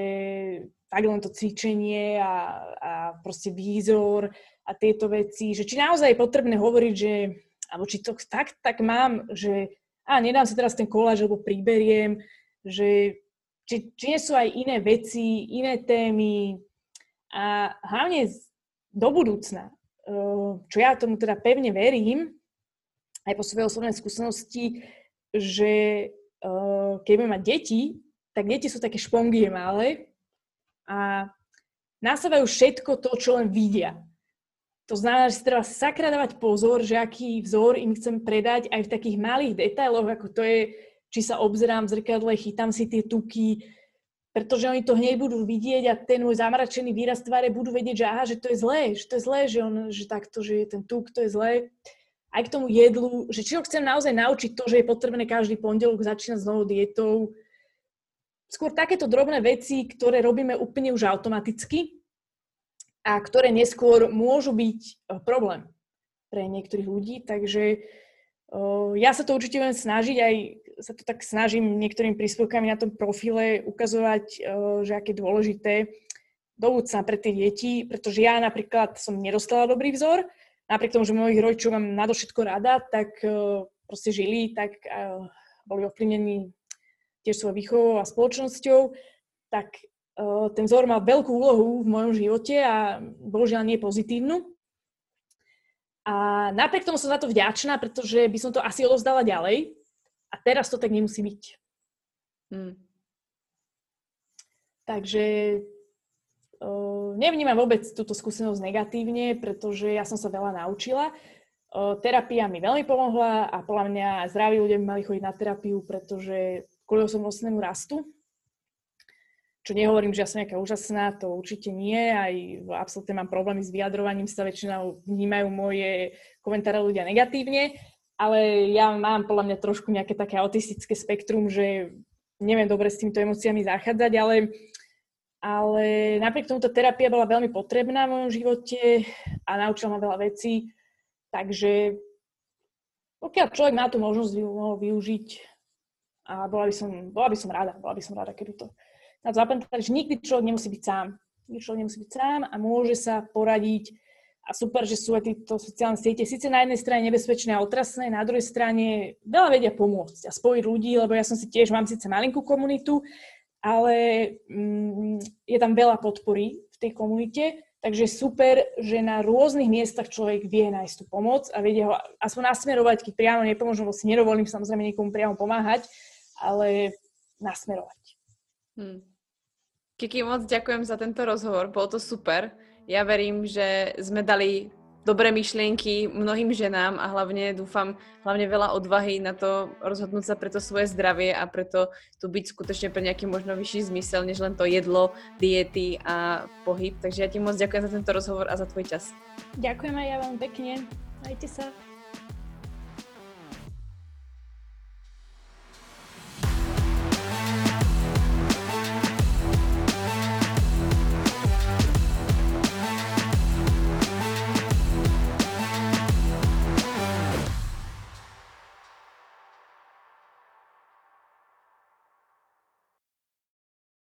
tak len to cvičenie a, a proste výzor a tieto veci, že či naozaj je potrebné hovoriť, že alebo či to tak, tak mám, že a nedám si teraz ten koláž, lebo priberiem, že či, či nie sú aj iné veci, iné témy a hlavne do budúcna, eh, čo ja tomu teda pevne verím, aj po svojej osobnej skúsenosti, že eh, keď budeme mať deti, tak deti sú také špongie malé a nasávajú všetko to, čo len vidia. To znamená, že si treba sakra dávať pozor, že aký vzor im chcem predať aj v takých malých detailoch, ako to je, či sa obzerám v zrkadle, chytám si tie tuky, pretože oni to hneď budú vidieť a ten môj zamračený výraz tváre budú vedieť, že aha, že to je zlé, že to je zlé, že on, že takto, že je ten tuk, to je zlé. Aj k tomu jedlu, že či ho chcem naozaj naučiť to, že je potrebné každý pondelok začínať s novou dietou. Skôr takéto drobné veci, ktoré robíme úplne už automaticky, a ktoré neskôr môžu byť e, problém pre niektorých ľudí. Takže e, ja sa to určite budem snažiť, aj sa to tak snažím niektorými príspevkami na tom profile ukazovať, e, že aké dôležité do budúcna pre tie deti, pretože ja napríklad som nedostala dobrý vzor, napriek tomu, že mojich rodičov mám nadovšetko rada, tak proste žili, tak boli ovplyvnení tiež svojou výchovou a spoločnosťou, tak ten vzor mal veľkú úlohu v mojom živote a bohužiaľ nie pozitívnu. A napriek tomu som za to vďačná, pretože by som to asi odovzdala ďalej. A teraz to tak nemusí byť. Hmm. Takže uh, nevnímam vôbec túto skúsenosť negatívne, pretože ja som sa veľa naučila. Uh, terapia mi veľmi pomohla a podľa mňa zdraví ľudia by mali chodiť na terapiu, pretože kvôli osobnostnému rastu čo nehovorím, že ja som nejaká úžasná, to určite nie, aj absolútne mám problémy s vyjadrovaním sa, väčšinou vnímajú moje komentáre ľudia negatívne, ale ja mám podľa mňa trošku nejaké také autistické spektrum, že neviem dobre s týmito emóciami zachádzať, ale, ale napriek tomu tá terapia bola veľmi potrebná v mojom živote a naučila ma veľa vecí, takže pokiaľ človek má tú možnosť mohol využiť a bola by som, bola by som rada, bola by som rada, keby to to zapamätať, že nikdy človek nemusí byť sám. Nikdy človek nemusí byť sám a môže sa poradiť a super, že sú aj tieto sociálne siete. Sice na jednej strane nebezpečné a otrasné, na druhej strane veľa vedia pomôcť a spojiť ľudí, lebo ja som si tiež, mám síce malinkú komunitu, ale mm, je tam veľa podpory v tej komunite, takže super, že na rôznych miestach človek vie nájsť tú pomoc a vie ho aspoň nasmerovať, keď priamo nepomôžem, lebo si nedovolím samozrejme niekomu priamo pomáhať, ale nasmerovať. Hmm. Kiki, moc ďakujem za tento rozhovor, bolo to super. Ja verím, že sme dali dobré myšlienky mnohým ženám a hlavne dúfam, hlavne veľa odvahy na to rozhodnúť sa pre to svoje zdravie a preto tu byť skutočne pre nejaký možno vyšší zmysel, než len to jedlo, diety a pohyb. Takže ja ti moc ďakujem za tento rozhovor a za tvoj čas. Ďakujem aj ja vám pekne. Majte sa.